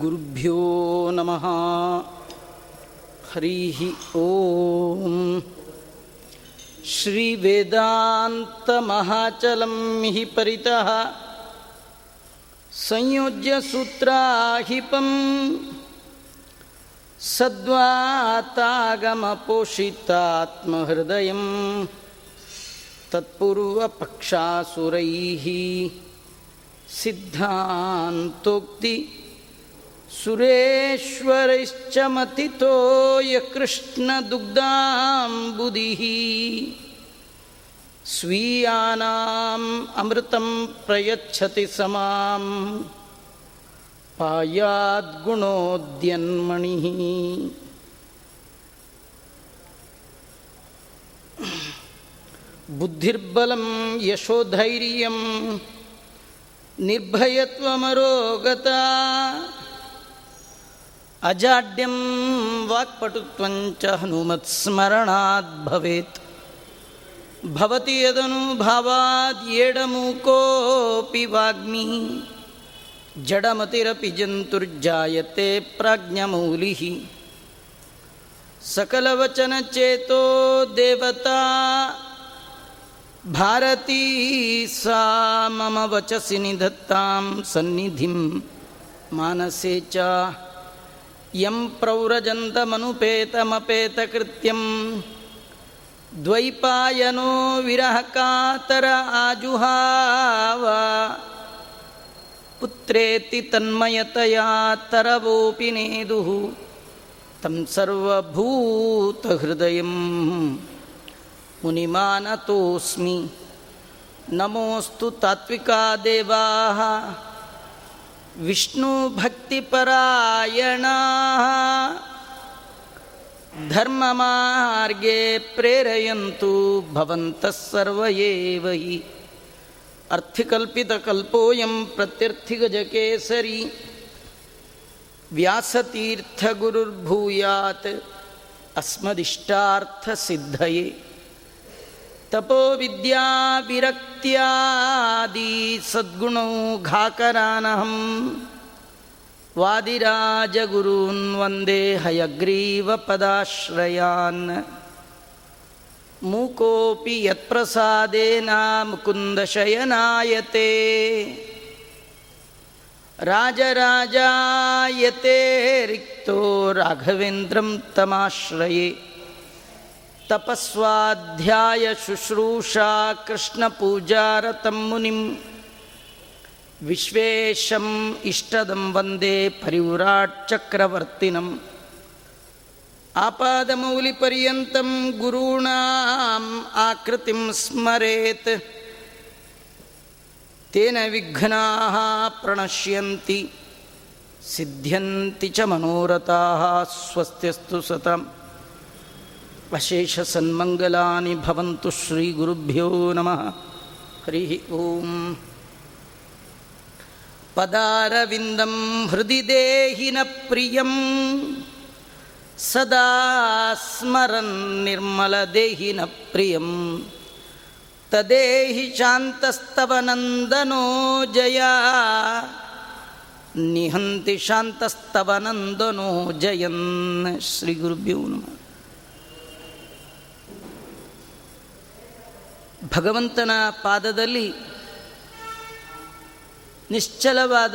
श्रीगुरुभ्यो नमः। हरिः ॐ श्रीवेदान्तमहाचलं हि परितः। संयोज्य सूत्राहिपम् सद्वातागमपोषितात्महृदयं। तत्पूर्वपक्षासुरैः सिद्धान्तोक्ति सुरेश्वरश्च मतितो यकृष्णदुग्धाम्बुधिः स्वीयानाम् अमृतं प्रयच्छति समां पायाद्गुणोद्यन्मणिः। बुद्धिर्बलं यशोधैर्यं निर्भयत्वमरोगता। अजाड्यं वाक्पटुत्वञ्च हनुमत्स्मरणात् भवेत् भवति यदनुभावाद्येडमूकोऽपि वाग्मी जडमतिरपि जन्तुर्जायते प्राज्ञमौलिः सकलवचनचेतो देवता भारती सा मम वचसि निधत्तां सन्निधिं मानसे च ಯಂ ಪ್ರವ್ರಜಂತಮನುಪೇತಮಪೇತಕೃತ್ಯಂ ದ್ವೈಪಾಯನೋ ವಿರಹಕಾತರ ಆಜುಹಾವ ಪುತ್ರೇತಿ ತನ್ಮಯತಯಾ ತರವೋಪಿ ನೇದು ತಂ ಸರ್ವಭೂತಹೃದಯ ಮುನಿಮಾನತೋಸ್ಮಿ ನಮೋಸ್ತು ತಾತ್ವಿಕಾ ದೇವಾ विष्णुभक्तिपरायणाः धर्ममार्गे प्रेरयन्तु भवन्तः सर्व एव हि अर्थिकल्पितकल्पोऽयं प्रत्यर्थिगजकेसरी व्यासतीर्थगुरुर्भूयात् अस्मदिष्टार्थसिद्धये घाकरानहं वादिराजगुरून् वन्दे हयग्रीवपदाश्रयान्। मूकोऽपि यत्प्रसादेन मुकुन्दशयनायते राजराजायते रिक्तो राघवेन्द्रं तमाश्रये ತಪಸ್ವಾಧ್ಯಾಯ ಶುಶ್ರೂಷಾ ಕೃಷ್ಣ ಪೂಜಾರತಂ ಮುನಿಂ. ವಿಶ್ವೇಶಂ ಇಷ್ಟದಂ ವಂದೇ ಪರಿವ್ರಾಟ್ ಚಕ್ರವರ್ತಿನಂ. ಆಪಾದಮೌಲಿಪರ್ಯಂತಂ ಗುರುಣಾಂ ಆಕೃತಿಂ ಸ್ಮರೇತ್. ತೇನ ವಿಘ್ನಾ ಪ್ರಣಶ್ಯಂತಿ. ಸಿದ್ಧ್ಯಂತಿ ಚ ಮನೋರಥಾ ಸ್ವಸ್ತಿಸ್ತು ಸತಂ. अशेषसन्मङ्गलानि भवन्तु श्रीगुरुभ्यो नमः हरिः ॐ पदारविन्दं हृदि देहि न प्रियं सदा स्मरन् निर्मलदेहि न प्रियं तदेहि शान्तस्तव नन्दनो जया निहन्ति शान्तस्तव नन्दनो जयन् श्रीगुरुभ्यो नमः ಭಗವಂತನ ಪಾದದಲ್ಲಿ ನಿಶ್ಚಲವಾದ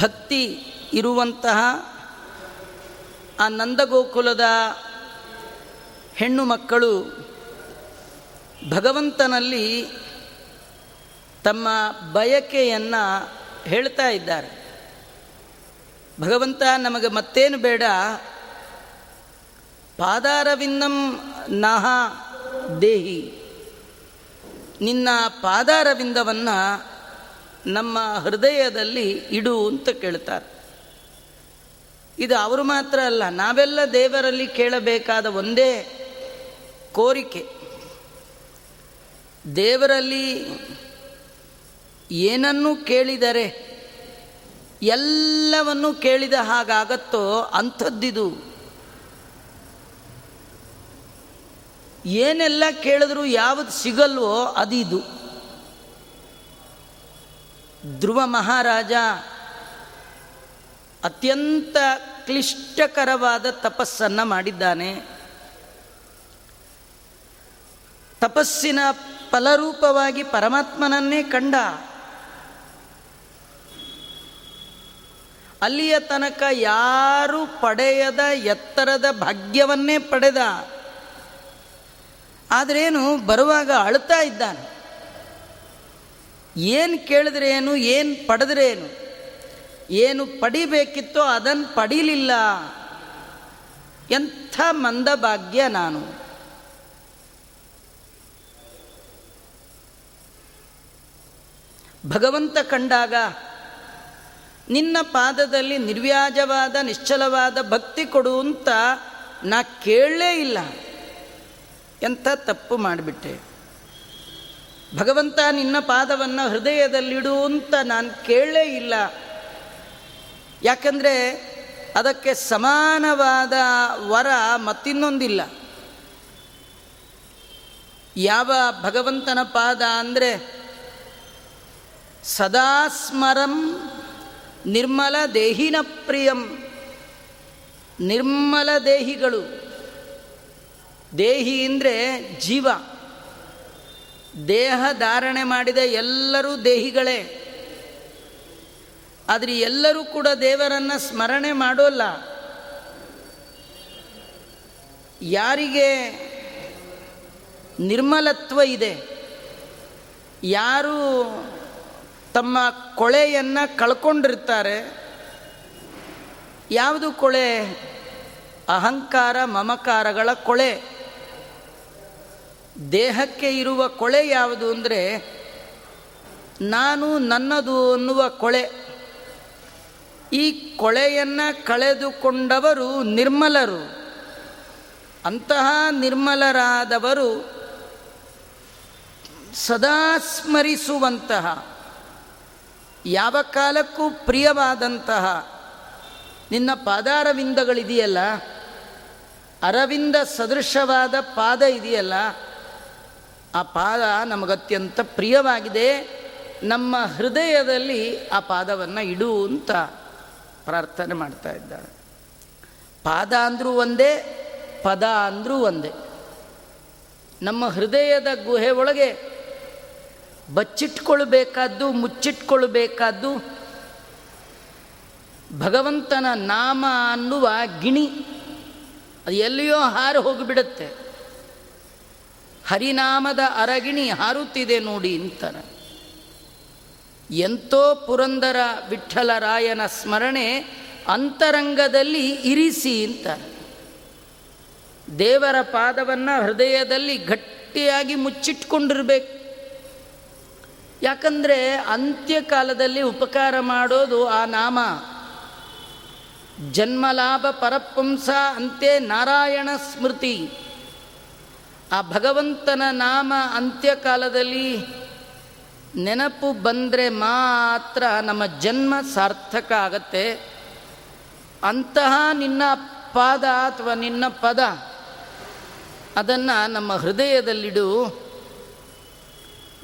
ಭಕ್ತಿ ಇರುವಂತಹ ಆ ನಂದಗೋಕುಲದ ಹೆಣ್ಣು ಮಕ್ಕಳು ಭಗವಂತನಲ್ಲಿ ತಮ್ಮ ಬಯಕೆಯನ್ನು ಹೇಳ್ತಾ ಇದ್ದಾರೆ. ಭಗವಂತ, ನಮಗೆ ಮತ್ತೇನು ಬೇಡ. ಪಾದಾರವಿಂದಂ ನಹ ದೇಹಿ. ನಿನ್ನ ಪಾದಾರವಿಂದವನ್ನು ನಮ್ಮ ಹೃದಯದಲ್ಲಿ ಇಡು ಅಂತ ಕೇಳ್ತಾರೆ. ಇದು ಅವರು ಮಾತ್ರ ಅಲ್ಲ, ನಾವೆಲ್ಲ ದೇವರಲ್ಲಿ ಕೇಳಬೇಕಾದ ಒಂದೇ ಕೋರಿಕೆ. ದೇವರಲ್ಲಿ ಏನನ್ನು ಕೇಳಿದರೆ ಎಲ್ಲವನ್ನು ಕೇಳಿದ ಹಾಗಾಗತ್ತೋ ಅಂಥದ್ದಿದು. ಏನೆಲ್ಲ ಕೇಳಿದ್ರು ಯಾವುದು ಸಿಗಲ್ವೋ ಅದಿದು. ಧ್ರುವ ಮಹಾರಾಜ ಅತ್ಯಂತ ಕ್ಲಿಷ್ಟಕರವಾದ ತಪಸ್ಸನ್ನು ಮಾಡಿದ್ದಾನೆ. ತಪಸ್ಸಿನ ಫಲರೂಪವಾಗಿ ಪರಮಾತ್ಮನನ್ನೇ ಕಂಡ. ಅಲ್ಲಿಯ ತನಕ ಯಾರು ಪಡೆಯದ ಎತ್ತರದ ಭಾಗ್ಯವನ್ನೇ ಪಡೆದ. ಆದ್ರೇನು ಬರುವಾಗ ಅಳ್ತಾ ಇದ್ದಾನೆ. ಏನು ಕೇಳಿದ್ರೆ ಏನು ಏನು ಪಡೆದ್ರೆ ಏನು ಏನು ಪಡಿಬೇಕಿತ್ತೋ ಅದನ್ನು ಪಡೀಲಿಲ್ಲ. ಎಂಥ ಮಂದಭಾಗ್ಯ ನಾನು. ಭಗವಂತ ಕಂಡಾಗ ನಿನ್ನ ಪಾದದಲ್ಲಿ ನಿರ್ವ್ಯಾಜವಾದ, ನಿಶ್ಚಲವಾದ ಭಕ್ತಿ ಕೊಡು ಅಂತ ನಾ ಕೇಳಲೇ ಇಲ್ಲ. ಎಂಥ ತಪ್ಪು ಮಾಡಿಬಿಟ್ಟೆ? ಭಗವಂತ ನಿನ್ನ ಪಾದವನ್ನು ಹೃದಯದಲ್ಲಿಡು ಅಂತ ನಾನು ಕೇಳಲೇ ಇಲ್ಲ. ಯಾಕಂದರೆ ಅದಕ್ಕೆ ಸಮಾನವಾದ ವರ ಮತ್ತಿನ್ನೊಂದಿಲ್ಲ. ಯಾವ ಭಗವಂತನ ಪಾದ ಅಂದರೆ ಸದಾ ಸ್ಮರಂ ನಿರ್ಮಲ ದೇಹಿನ ಪ್ರಿಯಂ ನಿರ್ಮಲ ದೇಹಿಗಳು. ದೇಹಿ ಅಂದರೆ ಜೀವ. ದೇಹ ಧಾರಣೆ ಮಾಡಿದ ಎಲ್ಲರೂ ದೇಹಿಗಳೇ. ಆದರೆ ಎಲ್ಲರೂ ಕೂಡ ದೇವರನ್ನು ಸ್ಮರಣೆ ಮಾಡೋಲ್ಲ. ಯಾರಿಗೆ ನಿರ್ಮಲತ್ವ ಇದೆ, ಯಾರು ತಮ್ಮ ಕೊಳೆಯನ್ನು ಕಳ್ಕೊಂಡಿರ್ತಾರೆ, ಯಾವುದು ಕೊಳೆ? ಅಹಂಕಾರ ಮಮಕಾರಗಳ ಕೊಳೆ. ದೇಹಕ್ಕೆ ಇರುವ ಕೊಳೆ ಯಾವುದು ಅಂದರೆ ನಾನು ನನ್ನದು ಅನ್ನುವ ಕೊಳೆ. ಈ ಕೊಳೆಯನ್ನು ಕಳೆದುಕೊಂಡವರು ನಿರ್ಮಲರು. ಅಂತಹ ನಿರ್ಮಲರಾದವರು ಸದಾ ಸ್ಮರಿಸುವಂತಹ, ಯಾವ ಕಾಲಕ್ಕೂ ಪ್ರಿಯವಾದಂತಹ. ನಿನ್ನ ಪಾದಾರವಿಂದಗಳಿದೆಯಲ್ಲ, ಅರವಿಂದ ಸದೃಶವಾದ ಪಾದ ಇದೆಯಲ್ಲ ಆ ಪಾದ ನಮಗತ್ಯಂತ ಪ್ರಿಯವಾಗಿದೆ. ನಮ್ಮ ಹೃದಯದಲ್ಲಿ ಆ ಪಾದವನ್ನು ಇಡು ಅಂತ ಪ್ರಾರ್ಥನೆ ಮಾಡ್ತಾ ಇದ್ದಾಳೆ. ಪಾದ ಅಂದರೂ ಒಂದೇ, ಪದ ಅಂದರೂ ಒಂದೇ. ನಮ್ಮ ಹೃದಯದ ಗುಹೆ ಒಳಗೆ ಬಚ್ಚಿಟ್ಕೊಳ್ಬೇಕಾದ್ದು, ಮುಚ್ಚಿಟ್ಕೊಳ್ಬೇಕಾದ್ದು ಭಗವಂತನ ನಾಮ ಅನ್ನುವ ಗಿಣಿ, ಅದು ಎಲ್ಲಿಯೋ ಹಾರು ಹೋಗಿಬಿಡುತ್ತೆ. ಹರಿನಾಮದ ಅರಗಿಣಿ ಹಾರುತ್ತಿದೆ ನೋಡಿ ಅಂತಾರೆ ಎಂತೋ ಪುರಂದರ ವಿಠ್ಠಲರಾಯನ ಸ್ಮರಣೆ ಅಂತರಂಗದಲ್ಲಿ ಇರಿಸಿ ಅಂತ ದೇವರ ಪಾದವನ್ನು ಹೃದಯದಲ್ಲಿ ಗಟ್ಟಿಯಾಗಿ ಮುಚ್ಚಿಟ್ಕೊಂಡಿರ್ಬೇಕು. ಯಾಕಂದರೆ ಅಂತ್ಯಕಾಲದಲ್ಲಿ ಉಪಕಾರ ಮಾಡೋದು ಆ ನಾಮ. ಜನ್ಮಲಾಭ ಪರಪುಂಸ ಅಂತೆ ನಾರಾಯಣ ಸ್ಮೃತಿ. ಆ ಭಗವಂತನ ನಾಮ ಅಂತ್ಯಕಾಲದಲ್ಲಿ ನೆನಪು ಬಂದರೆ ಮಾತ್ರ ನಮ್ಮ ಜನ್ಮ ಸಾರ್ಥಕ ಆಗತ್ತೆ. ಅಂತಹ ನಿನ್ನ ಪಾದ ಅಥವಾ ನಿನ್ನ ಪದ ಅದನ್ನು ನಮ್ಮ ಹೃದಯದಲ್ಲಿಡು.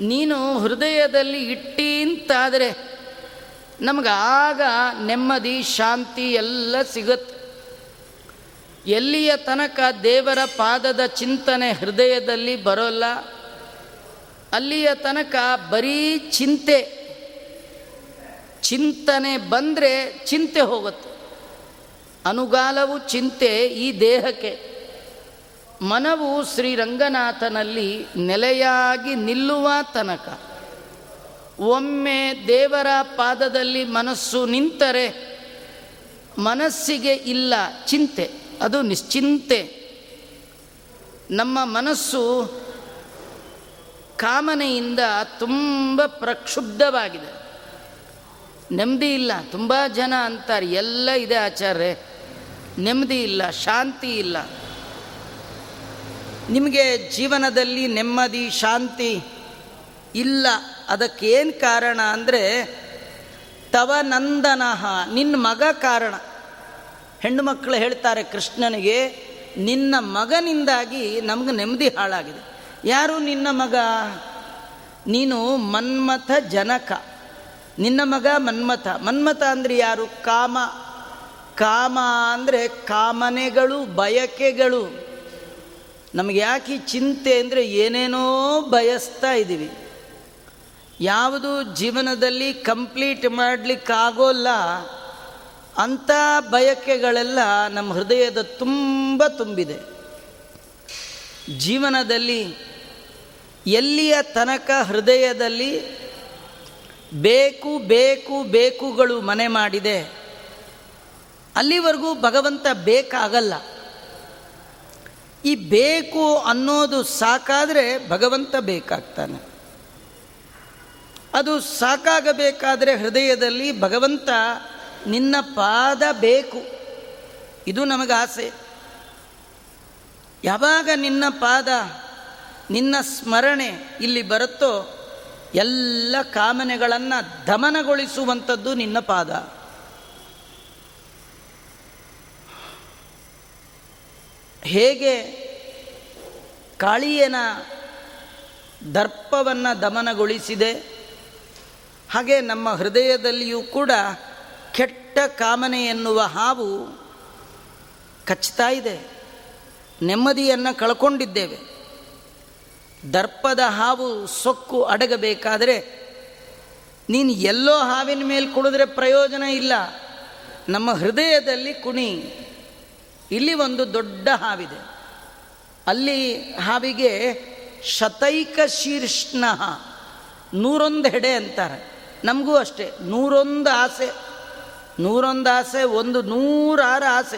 ನೀನು ಹೃದಯದಲ್ಲಿ ಇಟ್ಟಿ ಅಂತಾದರೆ ನಮಗಾಗ ನೆಮ್ಮದಿ, ಶಾಂತಿ ಎಲ್ಲ ಸಿಗುತ್ತೆ. ಎಲ್ಲಿಯ ತನಕ ದೇವರ ಪಾದದ ಚಿಂತನೆ ಹೃದಯದಲ್ಲಿ ಬರೋಲ್ಲ? ಅಲ್ಲಿಯ ತನಕ ಬರೀ ಚಿಂತೆ. ಚಿಂತನೆ ಬಂದರೆ ಚಿಂತೆ ಹೋಗುತ್ತೆ. ಅನುಗಾಲವು ಚಿಂತೆ ಈ ದೇಹಕ್ಕೆ. ಮನವು ಶ್ರೀರಂಗನಾಥನಲ್ಲಿ ನೆಲೆಯಾಗಿ ನಿಲ್ಲುವ ತನಕ. ಒಮ್ಮೆ ದೇವರ ಪಾದದಲ್ಲಿ ಮನಸ್ಸು ನಿಂತರೆ ಮನಸ್ಸಿಗೆ ಇಲ್ಲ ಚಿಂತೆ. ಅದು ನಿಶ್ಚಿಂತೆ. ನಮ್ಮ ಮನಸ್ಸು ಕಾಮನೆಯಿಂದ ತುಂಬ ಪ್ರಕ್ಷುಬ್ಧವಾಗಿದೆ. ನೆಮ್ಮದಿ ಇಲ್ಲ, ತುಂಬ ಜನ ಅಂತಾರೆ, ಎಲ್ಲ ಇದೆ ಆಚಾರ್ಯ ನೆಮ್ಮದಿ ಇಲ್ಲ, ಶಾಂತಿ ಇಲ್ಲ. ನಿಮಗೆ ಜೀವನದಲ್ಲಿ ನೆಮ್ಮದಿ, ಶಾಂತಿ ಇಲ್ಲ. ಅದಕ್ಕೇನು ಕಾರಣ ಅಂದರೆ ತವ ನಂದನಃ ನಿನ್ನ ಮಗ ಕಾರಣ. ಹೆಣ್ಣು ಮಕ್ಕಳು ಹೇಳ್ತಾರೆ, ಕೃಷ್ಣನಿಗೆ ನಿನ್ನ ಮಗನಿಂದಾಗಿ ನಮಗೆ ನೆಮ್ಮದಿ ಹಾಳಾಗಿದೆ. ಯಾರು ನಿನ್ನ ಮಗ? ನೀನು ಮನ್ಮಥ ಜನಕ. ನಿನ್ನ ಮಗ ಮನ್ಮಥ. ಮನ್ಮಥ ಅಂದರೆ ಯಾರು? ಕಾಮ. ಕಾಮ ಅಂದರೆ ಕಾಮನೆಗಳು, ಬಯಕೆಗಳು. ನಮಗೆ ಯಾಕೆ ಚಿಂತೆ ಅಂದರೆ ಏನೇನೋ ಬಯಸ್ತಾ ಇದ್ದೀವಿ. ಯಾವುದು ಜೀವನದಲ್ಲಿ ಕಂಪ್ಲೀಟ್ ಮಾಡಲಿಕ್ಕಾಗೋಲ್ಲ. ಅಂಥ ಬಯಕೆಗಳೆಲ್ಲ ನಮ್ಮ ಹೃದಯದ ತುಂಬ ತುಂಬಿದೆ. ಜೀವನದಲ್ಲಿ ಎಲ್ಲಿಯ ತನಕ ಹೃದಯದಲ್ಲಿ ಬೇಕು ಬೇಕು, ಬೇಕುಗಳು ಮನೆ ಮಾಡಿದೆ, ಅಲ್ಲಿವರೆಗೂ ಭಗವಂತ ಬೇಕಾಗಲ್ಲ. ಈ ಬೇಕು ಅನ್ನೋದು ಸಾಕಾದರೆ ಭಗವಂತ ಬೇಕಾಗ್ತಾನೆ. ಅದು ಸಾಕಾಗಬೇಕಾದರೆ ಹೃದಯದಲ್ಲಿ ಭಗವಂತ ನಿನ್ನ ಪಾದ ಬೇಕು. ಇದು ನಮಗೆ ಆಸೆ. ಯಾವಾಗ ನಿನ್ನ ಪಾದ, ನಿನ್ನ ಸ್ಮರಣೆ ಇಲ್ಲಿ ಬರುತ್ತೋ, ಎಲ್ಲ ಕಾಮನೆಗಳನ್ನು ದಮನಗೊಳಿಸುವಂಥದ್ದು ನಿನ್ನ ಪಾದ. ಹೇಗೆ ಕಾಳಿಯನ ದರ್ಪವನ್ನು ದಮನಗೊಳಿಸಿದೆ, ಹಾಗೆ ನಮ್ಮ ಹೃದಯದಲ್ಲಿಯೂ ಕೂಡ ಕೆಟ್ಟ ಕಾಮನೆ ಎನ್ನುವ ಹಾವು ಕಚ್ಚುತ್ತಾ ಇದೆ. ನೆಮ್ಮದಿಯನ್ನು ಕಳ್ಕೊಂಡಿದ್ದೇವೆ. ದರ್ಪದ ಹಾವು ಸೊಕ್ಕು ಅಡಗಬೇಕಾದರೆ ನೀನು ಎಲ್ಲೋ ಹಾವಿನ ಮೇಲೆ ಕುಡಿದ್ರೆ ಪ್ರಯೋಜನ ಇಲ್ಲ. ನಮ್ಮ ಹೃದಯದಲ್ಲಿ ಕುಣಿ. ಇಲ್ಲಿ ಒಂದು ದೊಡ್ಡ ಹಾವಿದೆ. ಅಲ್ಲಿ ಹಾವಿಗೆ ಶತೈಕ ಶೀರ್ಷ್ಣ ನೂರೊಂದು ಹೆಡೆ ಅಂತಾರೆ. ನಮಗೂ ಅಷ್ಟೇ, ನೂರೊಂದು ಆಸೆ. ನೂರೊಂದು ಆಸೆ, ಒಂದು ನೂರಾರು ಆಸೆ.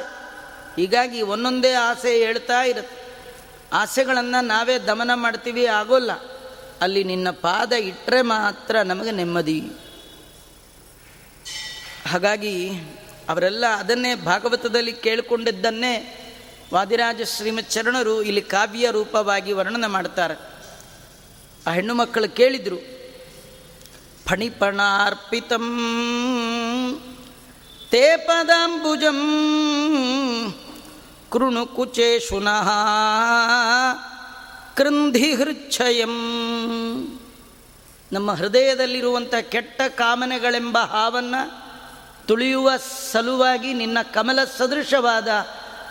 ಹೀಗಾಗಿ ಒಂದೊಂದೇ ಆಸೆ ಹೇಳ್ತಾ ಇರುತ್ತೆ. ಆಸೆಗಳನ್ನು ನಾವೇ ದಮನ ಮಾಡ್ತೀವಿ, ಆಗೋಲ್ಲ. ಅಲ್ಲಿ ನಿನ್ನ ಪಾದ ಇಟ್ಟರೆ ಮಾತ್ರ ನಮಗೆ ನೆಮ್ಮದಿ. ಹಾಗಾಗಿ ಅವರೆಲ್ಲ ಅದನ್ನೇ ಭಾಗವತದಲ್ಲಿ ಕೇಳಿಕೊಂಡಿದ್ದನ್ನೇ ವಾದಿರಾಜ ಶ್ರೀಮತ್ ಚರಣರು ಇಲ್ಲಿ ಕಾವ್ಯ ರೂಪವಾಗಿ ವರ್ಣನೆ ಮಾಡ್ತಾರೆ. ಆ ಹೆಣ್ಣು ಮಕ್ಕಳು ಕೇಳಿದರು, ಫಣಿಪಣಾರ್ಪಿತಂ ತೇ ಪದಾಂಬುಜಂ ಕೃಣು ಕುಚೇಶುನಃ ಹೃಚ್ಛಯಂ ನಮ್ಮ ಹೃದಯದಲ್ಲಿರುವಂಥ ಕೆಟ್ಟ ಕಾಮನೆಗಳೆಂಬ ಹಾವನ್ನು ತುಳಿಯುವ ಸಲುವಾಗಿ ನಿನ್ನ ಕಮಲ ಸದೃಶವಾದ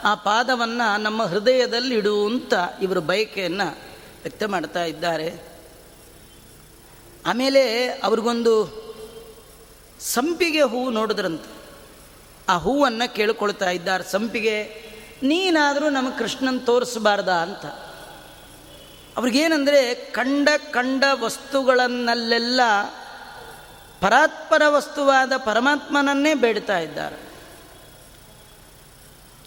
ಆ ಪಾದವನ್ನು ನಮ್ಮ ಹೃದಯದಲ್ಲಿಡು ಅಂತ ಇವರು ಬಯಕೆಯನ್ನು ವ್ಯಕ್ತ ಮಾಡ್ತಾ ಇದ್ದಾರೆ. ಆಮೇಲೆ ಅವ್ರಿಗೊಂದು ಸಂಪಿಗೆ ಹೂವು ನೋಡಿದ್ರಂತೆ. ಆ ಹೂವನ್ನು ಕೇಳ್ಕೊಳ್ತಾ ಇದ್ದಾರೆ. ಸಂಪಿಗೆ, ನೀನಾದರೂ ನಮಗೆ ಕೃಷ್ಣನ್ ತೋರಿಸಬಾರ್ದ ಅಂತ. ಅವ್ರಿಗೇನೆಂದರೆ ಕಂಡ ಕಂಡ ವಸ್ತುಗಳನ್ನಲ್ಲೆಲ್ಲ ಪರಾತ್ಪರ ವಸ್ತುವಾದ ಪರಮಾತ್ಮನನ್ನೇ ಬೇಡ್ತಾ ಇದ್ದಾರೆ.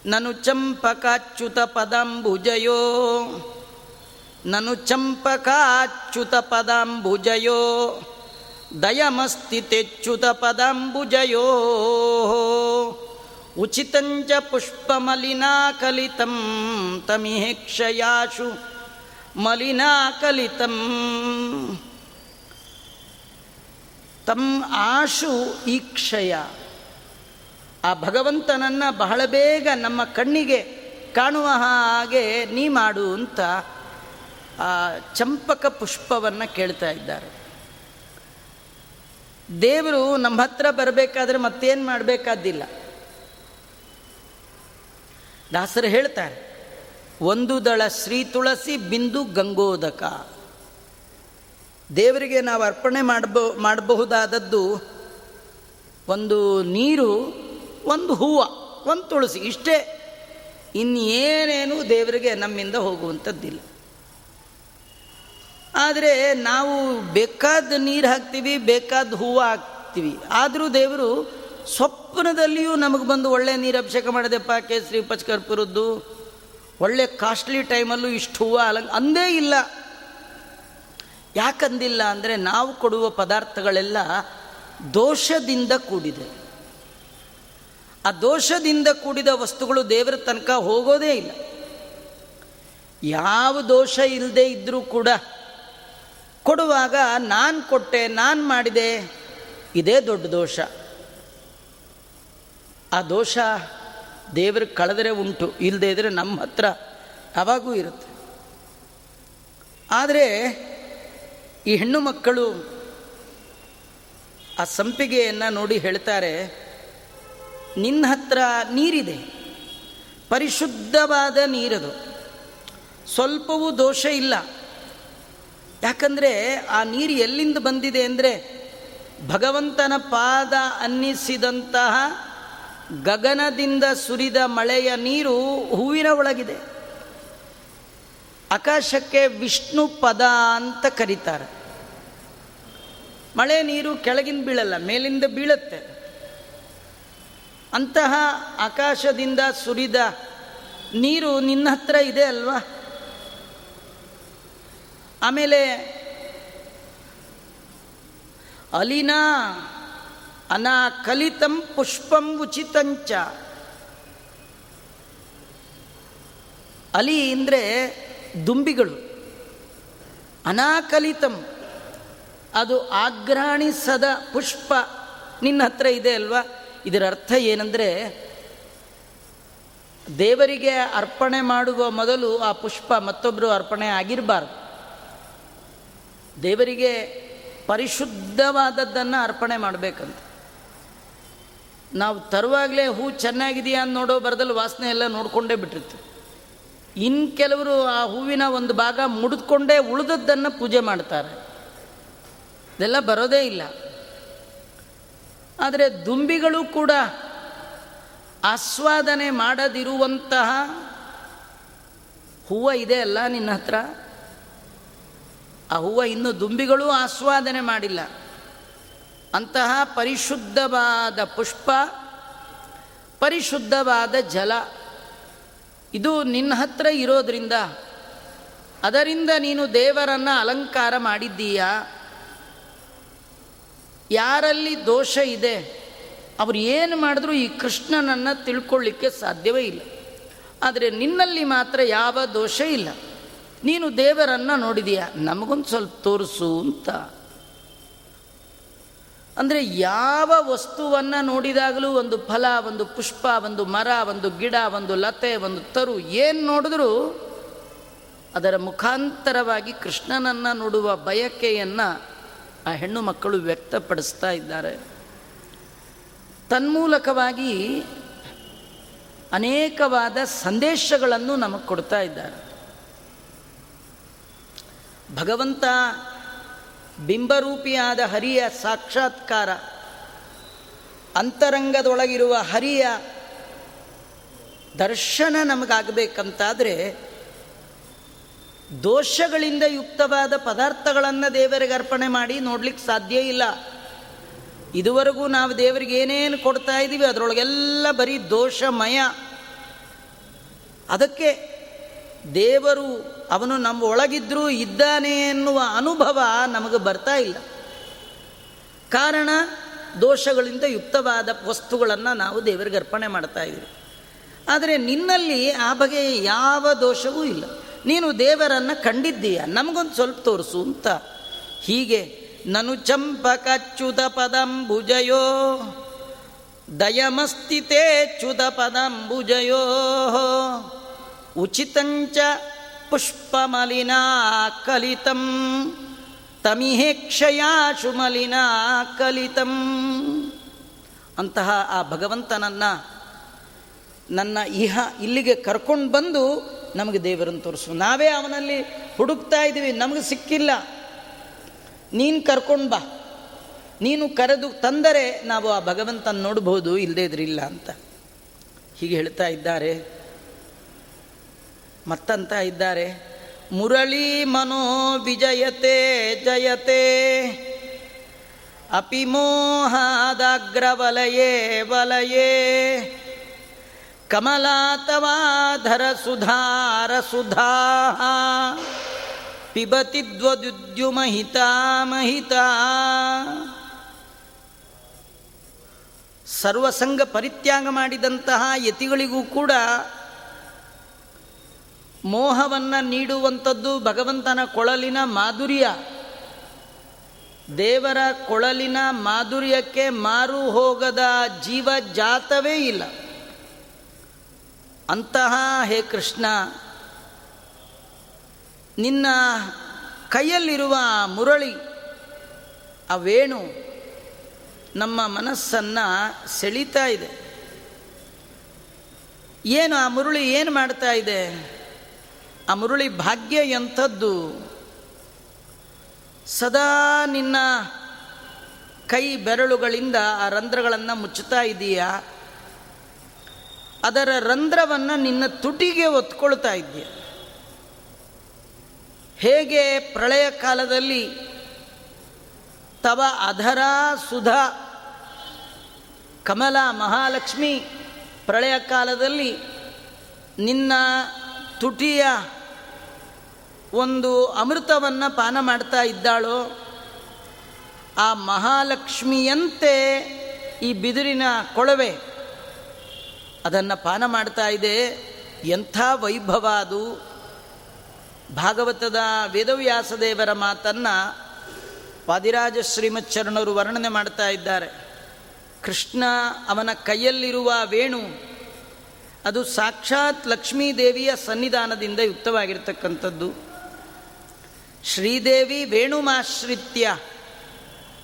ನನು ಚಂಪಕಾಚ್ಯುತ ಪದಾಂಬುಜಯೋ, ನನು ಚಂಪಕಾಚ್ಯುತ ಪದಾಂಬುಜಯೋ ದಯಮಸ್ತಿ ತೆಚ್ಚುತ ಪದಂಬುಜಯೋ. ಉಚಿತಂಚ ಪುಷ್ಪಮಲಿನಾಕಲಿತಂ ತಮಿಹೇಕ್ಷಯಾಶು ಮಲಿನಾಕಲಿತಂ ತಮ್ ಆಶು ಈಕ್ಷಯ ಆ ಭಗವಂತನನ್ನು ಬಹಳ ಬೇಗ ನಮ್ಮ ಕಣ್ಣಿಗೆ ಕಾಣುವ ಹಾಗೆ ನೀ ಮಾಡು ಅಂತ ಆ ಚಂಪಕ ಪುಷ್ಪವನ್ನು ಕೇಳ್ತಾ ಇದ್ದಾರೆ. ದೇವರು ನಮ್ಮ ಹತ್ರ ಬರಬೇಕಾದ್ರೆ ಮತ್ತೇನು ಮಾಡಬೇಕಾದ್ದಿಲ್ಲ. ದಾಸರು ಹೇಳ್ತಾರೆ, ಒಂದು ದಳ ಶ್ರೀ ತುಳಸಿ ಬಿಂದು ಗಂಗೋದಕ. ದೇವರಿಗೆ ನಾವು ಅರ್ಪಣೆ ಮಾಡಬ, ಮಾಡಬಹುದಾದದ್ದು ಒಂದು ನೀರು, ಒಂದು ಹೂವು, ಒಂದು ತುಳಸಿ ಇಷ್ಟೇ. ಇನ್ನೇನೇನು ದೇವರಿಗೆ ನಮ್ಮಿಂದ ಹೋಗುವಂಥದ್ದಿಲ್ಲ. ಆದರೆ ನಾವು ಬೇಕಾದ ನೀರು ಹಾಕ್ತೀವಿ, ಬೇಕಾದ ಹೂವು ಹಾಕ್ತೀವಿ. ಆದರೂ ದೇವರು ಸ್ವಪ್ನದಲ್ಲಿಯೂ ನಮಗೆ ಬಂದು ಒಳ್ಳೆ ನೀರು ಅಭಿಷೇಕ ಮಾಡಿದೆಪ್ಪ ಕೇಸರಿ ಪಚ್ಕರ್ಪುರದ್ದು ಒಳ್ಳೆ ಕಾಸ್ಟ್ಲಿ ಟೈಮಲ್ಲೂ ಇಷ್ಟು ಹೂವು ಅಲಂಗ ಅಂದೇ ಇಲ್ಲ. ಯಾಕಂದಿಲ್ಲ ಅಂದರೆ ನಾವು ಕೊಡುವ ಪದಾರ್ಥಗಳೆಲ್ಲ ದೋಷದಿಂದ ಕೂಡಿದೆ. ಆ ದೋಷದಿಂದ ಕೂಡಿದ ವಸ್ತುಗಳು ದೇವರ ತನಕ ಹೋಗೋದೇ ಇಲ್ಲ. ಯಾವ ದೋಷ ಇಲ್ಲದೆ ಇದ್ದರೂ ಕೂಡ ಕೊಡುವಾಗ ನಾನು ಕೊಟ್ಟೆ, ನಾನು ಮಾಡಿದೆ. ಇದೇ ದೊಡ್ಡ ದೋಷ. ಆ ದೋಷ ದೇವರು ಕಳೆದರೆ ಉಂಟು ಇಲ್ಲದೆ ಇದ್ದರೆ ನಮ್ಮ ಹತ್ರ ಯಾವಾಗೂ ಇರುತ್ತೆ. ಆದರೆ ಈ ಹೆಣ್ಣು ಮಕ್ಕಳು ಆ ಸಂಪಿಗೆಯನ್ನು ನೋಡಿ ಹೇಳ್ತಾರೆ, ನಿನ್ನ ಹತ್ರ ನೀರಿದೆ. ಪರಿಶುದ್ಧವಾದ ನೀರದು. ಸ್ವಲ್ಪವೂ ದೋಷ ಇಲ್ಲ. ಯಾಕಂದರೆ ಆ ನೀರು ಎಲ್ಲಿಂದ ಬಂದಿದೆ ಅಂದರೆ ಭಗವಂತನ ಪಾದ ಅನ್ನಿಸಿದಂತಹ ಗಗನದಿಂದ ಸುರಿದ ಮಳೆಯ ನೀರು ಹೂವಿನ ಒಳಗಿದೆ. ಆಕಾಶಕ್ಕೆ ವಿಷ್ಣು ಪದ ಅಂತ ಕರೀತಾರೆ. ಮಳೆ ನೀರು ಕೆಳಗಿನ ಬೀಳಲ್ಲ, ಮೇಲಿಂದ ಬೀಳುತ್ತೆ. ಅಂತಹ ಆಕಾಶದಿಂದ ಸುರಿದ ನೀರು ನಿನ್ನ ಹತ್ರ ಇದೆ ಅಲ್ವಾ? ಆಮೇಲೆ ಅಲಿನಾ ಅನಾಕಲಿತಂ ಪುಷ್ಪಂ ಉಚಿತಂಚ. ಅಲಿ ಅಂದರೆ ದುಂಬಿಗಳು. ಅನಾಕಲಿತಂ, ಅದು ಆಗ್ರಾಣಿಸದ ಪುಷ್ಪ. ನಿನ್ನ ಹತ್ರ ಇದೆ ಅಲ್ವಾ? ಇದರ ಅರ್ಥ ಏನಂದರೆ ದೇವರಿಗೆ ಅರ್ಪಣೆ ಮಾಡುವ ಮೊದಲು ಆ ಪುಷ್ಪ ಮತ್ತೊಬ್ಬರು ಅರ್ಪಣೆ ಆಗಿರಬಾರ್ದು. ದೇವರಿಗೆ ಪರಿಶುದ್ಧವಾದದ್ದನ್ನು ಅರ್ಪಣೆ ಮಾಡಬೇಕಂತ. ನಾವು ತರುವಾಗಲೇ ಹೂ ಚೆನ್ನಾಗಿದೆಯಾ ಅಂತ ನೋಡೋ ಬರದಲ್ಲಿ ವಾಸನೆ ಎಲ್ಲ ನೋಡಿಕೊಂಡೇ ಬಿಟ್ಟಿರ್ತೀವಿ. ಇನ್ನು ಕೆಲವರು ಆ ಹೂವಿನ ಒಂದು ಭಾಗ ಮುಡಿದುಕೊಂಡೇ ಉಳಿದದ್ದನ್ನು ಪೂಜೆ ಮಾಡ್ತಾರೆ. ಇದೆಲ್ಲ ಬರೋದೇ ಇಲ್ಲ. ಆದರೆ ದುಂಬಿಗಳು ಕೂಡ ಆಸ್ವಾದನೆ ಮಾಡದಿರುವಂತಹ ಹೂವು ಇದೆ ಅಲ್ಲ ನಿನ್ನ ಹತ್ರ? ಆ ಹೂವು ಇನ್ನು ದುಂಬಿಗಳು ಆಸ್ವಾದನೆ ಮಾಡಿಲ್ಲ. ಅಂತಹ ಪರಿಶುದ್ಧವಾದ ಪುಷ್ಪ, ಪರಿಶುದ್ಧವಾದ ಜಲ, ಇದು ನಿನ್ನ ಹತ್ರ ಇರೋದ್ರಿಂದ, ಅದರಿಂದ ನೀನು ದೇವರನ್ನು ಅಲಂಕಾರ ಮಾಡಿದ್ದೀಯಾ? ಯಾರಲ್ಲಿ ದೋಷ ಇದೆ? ಅವರು ಏನು ಮಾಡಿದ್ರೂ ಈ ಕೃಷ್ಣನನ್ನು ತಿಳ್ಕೊಳ್ಳಿಕ್ಕೆ ಸಾಧ್ಯವೇ ಇಲ್ಲ. ಆದರೆ ನಿನ್ನಲ್ಲಿ ಮಾತ್ರ ಯಾವ ದೋಷ ಇಲ್ಲ. ನೀನು ದೇವರನ್ನು ನೋಡಿದೀಯ? ನಮಗೊಂದು ಸ್ವಲ್ಪ ತೋರಿಸು ಅಂತ. ಅಂದರೆ ಯಾವ ವಸ್ತುವನ್ನು ನೋಡಿದಾಗಲೂ ಒಂದು ಫಲ, ಒಂದು ಪುಷ್ಪ, ಒಂದು ಮರ, ಒಂದು ಗಿಡ, ಒಂದು ಲತೆ, ಒಂದು ತರು ಏನು ನೋಡಿದ್ರೂ ಅದರ ಮುಖಾಂತರವಾಗಿ ಕೃಷ್ಣನನ್ನು ನೋಡುವ ಬಯಕೆಯನ್ನು ಆ ಹೆಣ್ಣು ಮಕ್ಕಳು ವ್ಯಕ್ತಪಡಿಸ್ತಾ ಇದ್ದಾರೆ. ತನ್ಮೂಲಕವಾಗಿ ಅನೇಕವಾದ ಸಂದೇಶಗಳನ್ನು ನಮಗೆ ಕೊಡ್ತಾ ಇದ್ದಾರೆ. ಭಗವಂತ ಬಿಂಬರೂಪಿಯಾದ ಹರಿಯ ಸಾಕ್ಷಾತ್ಕಾರ, ಅಂತರಂಗದೊಳಗಿರುವ ಹರಿಯ ದರ್ಶನ ನಮಗಾಗಬೇಕಂತಾದರೆ ದೋಷಗಳಿಂದ ಯುಕ್ತವಾದ ಪದಾರ್ಥಗಳನ್ನು ದೇವರಿಗೆ ಅರ್ಪಣೆ ಮಾಡಿ ನೋಡ್ಲಿಕ್ಕೆ ಸಾಧ್ಯ ಇಲ್ಲ. ಇದುವರೆಗೂ ನಾವು ದೇವರಿಗೆ ಏನೇನು ಕೊಡ್ತಾ ಇದ್ದೀವಿ ಅದರೊಳಗೆಲ್ಲ ಬರೀ ದೋಷಮಯ. ಅದಕ್ಕೆ ದೇವರು ಅವನು ನಮ್ಮ ಒಳಗಿದ್ರೂ ಇದ್ದಾನೆ ಎನ್ನುವ ಅನುಭವ ನಮಗೆ ಬರ್ತಾ ಇಲ್ಲ. ಕಾರಣ ದೋಷಗಳಿಂದ ಯುಕ್ತವಾದ ವಸ್ತುಗಳನ್ನು ನಾವು ದೇವರಿಗೆ ಅರ್ಪಣೆ ಮಾಡ್ತಾ ಇದ್ದೀವಿ. ಆದರೆ ನಿನ್ನಲ್ಲಿ ಆ ಬಗೆಯ ಯಾವ ದೋಷವೂ ಇಲ್ಲ. ನೀನು ದೇವರನ್ನು ಕಂಡಿದ್ದೀಯ. ನಮಗೊಂದು ಸ್ವಲ್ಪ ತೋರಿಸು ಅಂತ. ಹೀಗೆ, ನನು ಚಂಪಕಚ್ಯುತ ಪದಂಬುಜಯೋ ದಯಮಸ್ತಿತೇ ಚ್ಯುತ ಪದಂಬುಜಯೋ ಉಚಿತಂಚ ಪುಷ್ಪಮಲಿನಾ ಕಲಿತಂ ತಮಿಹೇಕ್ಷಯಾಶು ಮಲಿನಾ ಕಲಿತಂ. ಅಂತಹ ಆ ಭಗವಂತನನ್ನು, ನನ್ನ ಇಹ ಇಲ್ಲಿಗೆ ಕರ್ಕೊಂಡು ಬಂದು ನಮಗೆ ದೇವರನ್ನು ತೋರಿಸು. ನಾವೇ ಅವನಲ್ಲಿ ಹುಡುಕ್ತಾ ಇದ್ದೀವಿ, ನಮಗೆ ಸಿಕ್ಕಿಲ್ಲ. ನೀನು ಕರ್ಕೊಂಡು ಬಾ. ನೀನು ಕರೆದು ತಂದರೆ ನಾವು ಆ ಭಗವಂತನ ನೋಡ್ಬೋದು ಇಲ್ಲದೇ ಇದ್ರಿಲ್ಲ ಅಂತ. ಹೀಗೆ ಹೇಳ್ತಾ ಇದ್ದಾರೆ. ಮತ್ತಂತ ಇದ್ದಾರೆ. ಮುರಳಿ ಮನೋ ವಿಜಯತೆ, ಜಯತೆ. ಅಪಿ ಮೋಹಾದಾಗ್ರವಲಯೇ ವಲಯೇ. ಕಮಲಾತವಾಧರ ಸುಧಾರ ಸುಧಾ ಪಿಬತಿ ದ್ವದುದ್ಯುಮಹಿತಾ ಮಹಿತಾ. ಸರ್ವಸಂಗ ಪರಿತ್ಯಾಗ ಮಾಡಿದಂತಹ ಯತಿಗಳಿಗೂ ಕೂಡ ಮೋಹವನ್ನು ನೀಡುವಂಥದ್ದು ಭಗವಂತನ ಕೊಳಲಿನ ಮಾಧುರ್ಯ. ದೇವರ ಕೊಳಲಿನ ಮಾಧುರ್ಯಕ್ಕೆ ಮಾರು ಹೋಗದ ಜೀವ ಜಾತವೇ ಇಲ್ಲ. ಅಂತಹ ಹೇ ಕೃಷ್ಣ, ನಿನ್ನ ಕೈಯಲ್ಲಿರುವ ಮುರಳಿ, ಆ ವೇಣು ನಮ್ಮ ಮನಸ್ಸನ್ನು ಸೆಳೀತಾ ಇದೆ. ಏನು ಆ ಮುರುಳಿ ಏನು ಮಾಡ್ತಾ ಇದೆ? ಆ ಮುರುಳಿ ಭಾಗ್ಯ ಎಂಥದ್ದು? ಸದಾ ನಿನ್ನ ಕೈ ಬೆರಳುಗಳಿಂದ ಆ ರಂಧ್ರಗಳನ್ನು ಮುಚ್ಚುತ್ತಾ ಇದೆಯಾ? ಅದರ ರಂಧ್ರವನ್ನು ನಿನ್ನ ತುಟಿಗೆ ಒತ್ಕೊಳ್ತಾ ಇದೆಯಾ ಹೇಗೆ ಪ್ರಳಯ ಕಾಲದಲ್ಲಿ ತವ ಅಧರ ಸುಧಾ ಕಮಲ ಮಹಾಲಕ್ಷ್ಮಿ ಪ್ರಳಯ ಕಾಲದಲ್ಲಿ ನಿನ್ನ ತುಟಿಯ ಒಂದು ಅಮೃತವನ್ನು ಪಾನ ಮಾಡ್ತಾ ಇದ್ದಾಳೋ, ಆ ಮಹಾಲಕ್ಷ್ಮಿಯಂತೆ ಈ ಬಿದಿರಿನ ಕೊಳವೆ ಅದನ್ನು ಪಾನ ಮಾಡ್ತಾ ಇದೆ. ಎಂಥ ವೈಭವ ಅದು. ಭಾಗವತದ ವೇದವ್ಯಾಸ ದೇವರ ಮಾತನ್ನು ವಾದಿರಾಜ ಶ್ರೀಮಚ್ಚರಣರು ವರ್ಣನೆ ಮಾಡ್ತಾ ಇದ್ದಾರೆ. ಕೃಷ್ಣ ಅವನ ಕೈಯಲ್ಲಿರುವ ವೇಣು, ಅದು ಸಾಕ್ಷಾತ್ ಲಕ್ಷ್ಮೀದೇವಿಯ ಸನ್ನಿಧಾನದಿಂದ ಯುಕ್ತವಾಗಿರ್ತಕ್ಕಂಥದ್ದು. ಶ್ರೀದೇವಿ ವೇಣುಮಾಶ್ರಿತ್ಯ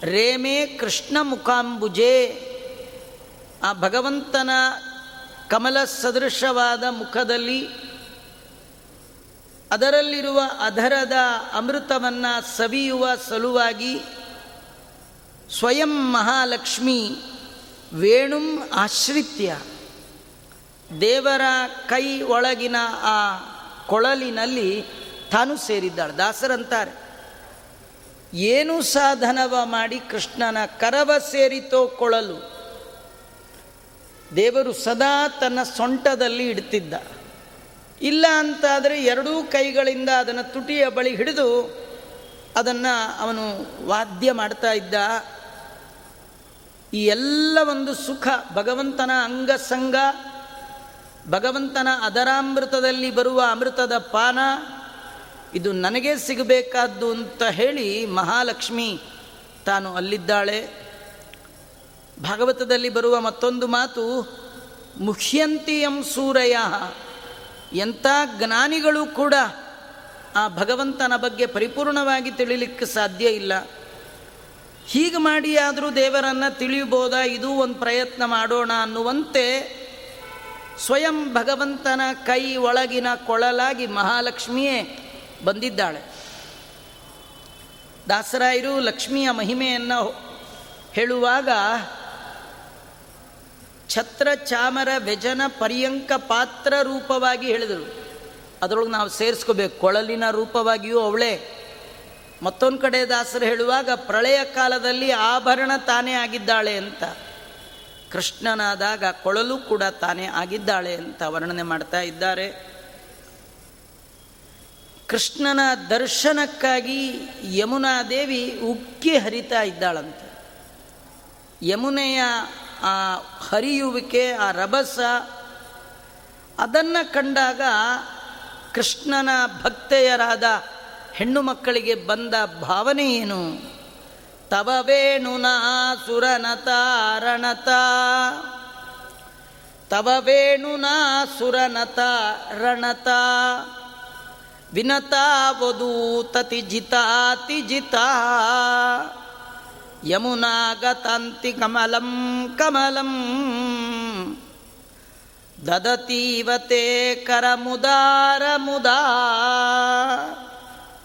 ರೇಮೆ ಕೃಷ್ಣ ಮುಖಾಂಬುಜೆ ಆ ಭಗವಂತನ ಕಮಲ ಸದೃಶವಾದ ಮುಖದಲ್ಲಿ ಅದರಲ್ಲಿರುವ ಅಧರದ ಅಮೃತವನ್ನು ಸವಿಯುವ ಸಲುವಾಗಿ ಸ್ವಯಂ ಮಹಾಲಕ್ಷ್ಮಿ ವೇಣುಂ ಆಶ್ರಿತ್ಯ. ದೇವರ ಕೈ ಒಳಗಿನ ಆ ಕೊಳಲಿನಲ್ಲಿ ತಾನು ಸೇರಿದ್ದಾಳೆ. ದಾಸರಂತಾರೆ ಏನು ಸಾಧನವ ಮಾಡಿ ಕೃಷ್ಣನ ಕರವ ಸೇರಿತೋ ಕೊಳಲು ದೇವರು ಸದಾ ತನ್ನ ಸೊಂಟದಲ್ಲಿ ಇಡ್ತಿದ್ದ. ಇಲ್ಲ ಅಂತಾದರೆ ಎರಡೂ ಕೈಗಳಿಂದ ಅದನ್ನು ತುಟಿಯ ಬಳಿ ಹಿಡಿದು ಅದನ್ನು ಅವನು ವಾದ್ಯ ಮಾಡ್ತಾ ಇದ್ದ. ಈ ಎಲ್ಲ ಒಂದು ಸುಖ ಭಗವಂತನ ಅಂಗಸಂಗ, ಭಗವಂತನ ಅದರಾಮೃತದಲ್ಲಿ ಬರುವ ಅಮೃತದ ಪಾನ ಇದು ನನಗೆ ಸಿಗಬೇಕಾದ್ದು ಅಂತ ಹೇಳಿ ಮಹಾಲಕ್ಷ್ಮಿ ತಾನು ಅಲ್ಲಿದ್ದಾಳೆ. ಭಾಗವತದಲ್ಲಿ ಬರುವ ಮತ್ತೊಂದು ಮಾತು, ಮುಖ್ಯಂತಿಯಂ ಸೂರಯ, ಎಂಥ ಜ್ಞಾನಿಗಳು ಕೂಡ ಆ ಭಗವಂತನ ಬಗ್ಗೆ ಪರಿಪೂರ್ಣವಾಗಿ ತಿಳಿಲಿಕ್ಕೆ ಸಾಧ್ಯ ಇಲ್ಲ. ಹೀಗೆ ಮಾಡಿ ಆದರೂ ದೇವರನ್ನು ತಿಳಿಯಬೋದಾ ಇದು ಒಂದು ಪ್ರಯತ್ನ ಮಾಡೋಣ ಅನ್ನುವಂತೆ ಸ್ವಯಂ ಭಗವಂತನ ಕೈ ಒಳಗಿನ ಕೊಳಲಾಗಿ ಮಹಾಲಕ್ಷ್ಮಿಯೇ ಬಂದಿದ್ದಾಳೆ. ದಾಸರಾಯರು ಲಕ್ಷ್ಮಿಯ ಮಹಿಮೆಯನ್ನು ಹೇಳುವಾಗ ಛತ್ರ ಚಾಮರ ವ್ಯಜನ ಪರ್ಯಂಕ ಪಾತ್ರ ರೂಪವಾಗಿ ಹೇಳಿದರು. ಅದರೊಳಗೆ ನಾವು ಸೇರಿಸ್ಕೋಬೇಕು. ಕೊಳಲಿನ ರೂಪವಾಗಿಯೂ ಅವಳೇ. ಮತ್ತೊಂದು ಕಡೆ ದಾಸರು ಹೇಳುವಾಗ ಪ್ರಳಯ ಕಾಲದಲ್ಲಿ ಆಭರಣ ತಾನೇ ಆಗಿದ್ದಾಳೆ ಅಂತ. ಕೃಷ್ಣನಾದಾಗ ಕೊಳಲು ಕೂಡ ತಾನೇ ಆಗಿದ್ದಾಳೆ ಅಂತ ವರ್ಣನೆ ಮಾಡ್ತಾ ಇದ್ದಾರೆ. ಕೃಷ್ಣನ ದರ್ಶನಕ್ಕಾಗಿ ಯಮುನಾದೇವಿ ಉಕ್ಕಿ ಹರಿತಾ ಇದ್ದಾಳಂತೆ. ಯಮುನೆಯ ಆ ಹರಿಯುವಿಕೆ, ಆ ರಭಸ, ಅದನ್ನು ಕಂಡಾಗ ಕೃಷ್ಣನ ಭಕ್ತೆಯರಾದ ಹೆಣ್ಣು ಮಕ್ಕಳಿಗೆ ಬಂದ ಭಾವನೆ ಏನು? ತವ ತವವೇಣುನಾ ಸುರನತ ರಣತ ಜಿತಾತಿ ಜಿತಾ ಯಮುನಾಗತಂತಿ ಕಮಲಂ ಕಮಲಂ. ದದತೀವತೆ ಕರಮುದಾರ ಮುದಾ.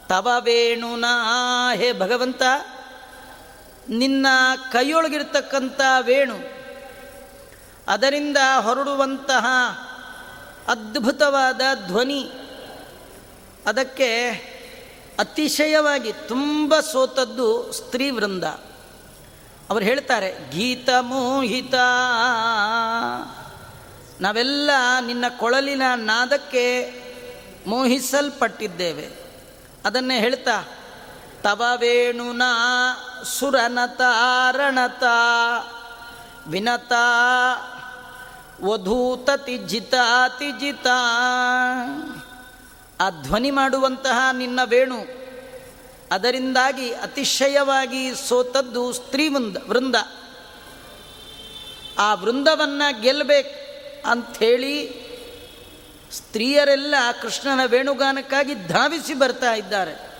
ತವ ವೇಣುನಾ ಹೇ ಭಗವಂತ, ನಿನ್ನ ಕೈಯೊಳಗಿರ್ತಕ್ಕಂಥ ವೇಣು, ಅದರಿಂದ ಹೊರಡುವಂತಹ ಅದ್ಭುತವಾದ ಧ್ವನಿ ಅದಕ್ಕೆ ಅತಿಶಯವಾಗಿ ತುಂಬ ಸೋತದ್ದು ಸ್ತ್ರೀ ವೃಂದ. ಅವರು ಹೇಳ್ತಾರೆ, ಗೀತ ಮೋಹಿತ, ನಾವೆಲ್ಲ ನಿನ್ನ ಕೊಳಲಿನ ನಾದಕ್ಕೆ ಮೋಹಿಸಲ್ಪಟ್ಟಿದ್ದೇವೆ. ಅದನ್ನೇ ಹೇಳ್ತಾ ತವ ವೇಣುನಾ ಸುರನತ, ರಣತ, ವಿನತ ವಧೂತತಿ ಜಿತಾತಿ ಜಿತ ಆ ಧ್ವನಿ ಮಾಡುವಂತಹ ನಿನ್ನ ವೇಣು ಅದರಿಂದಾಗಿ ಅತಿಶಯವಾಗಿ ಸೋತದ್ದು ಸ್ತ್ರೀ ವೃಂದ ವೃಂದ. ಆ ವೃಂದವನ್ನು ಗೆಲ್ಲಬೇಕು ಅಂಥೇಳಿ ಸ್ತ್ರೀಯರೆಲ್ಲ ಕೃಷ್ಣನ ವೇಣುಗಾನಕ್ಕಾಗಿ ಧಾವಿಸಿ ಬರ್ತಾ ಇದ್ದಾರೆ.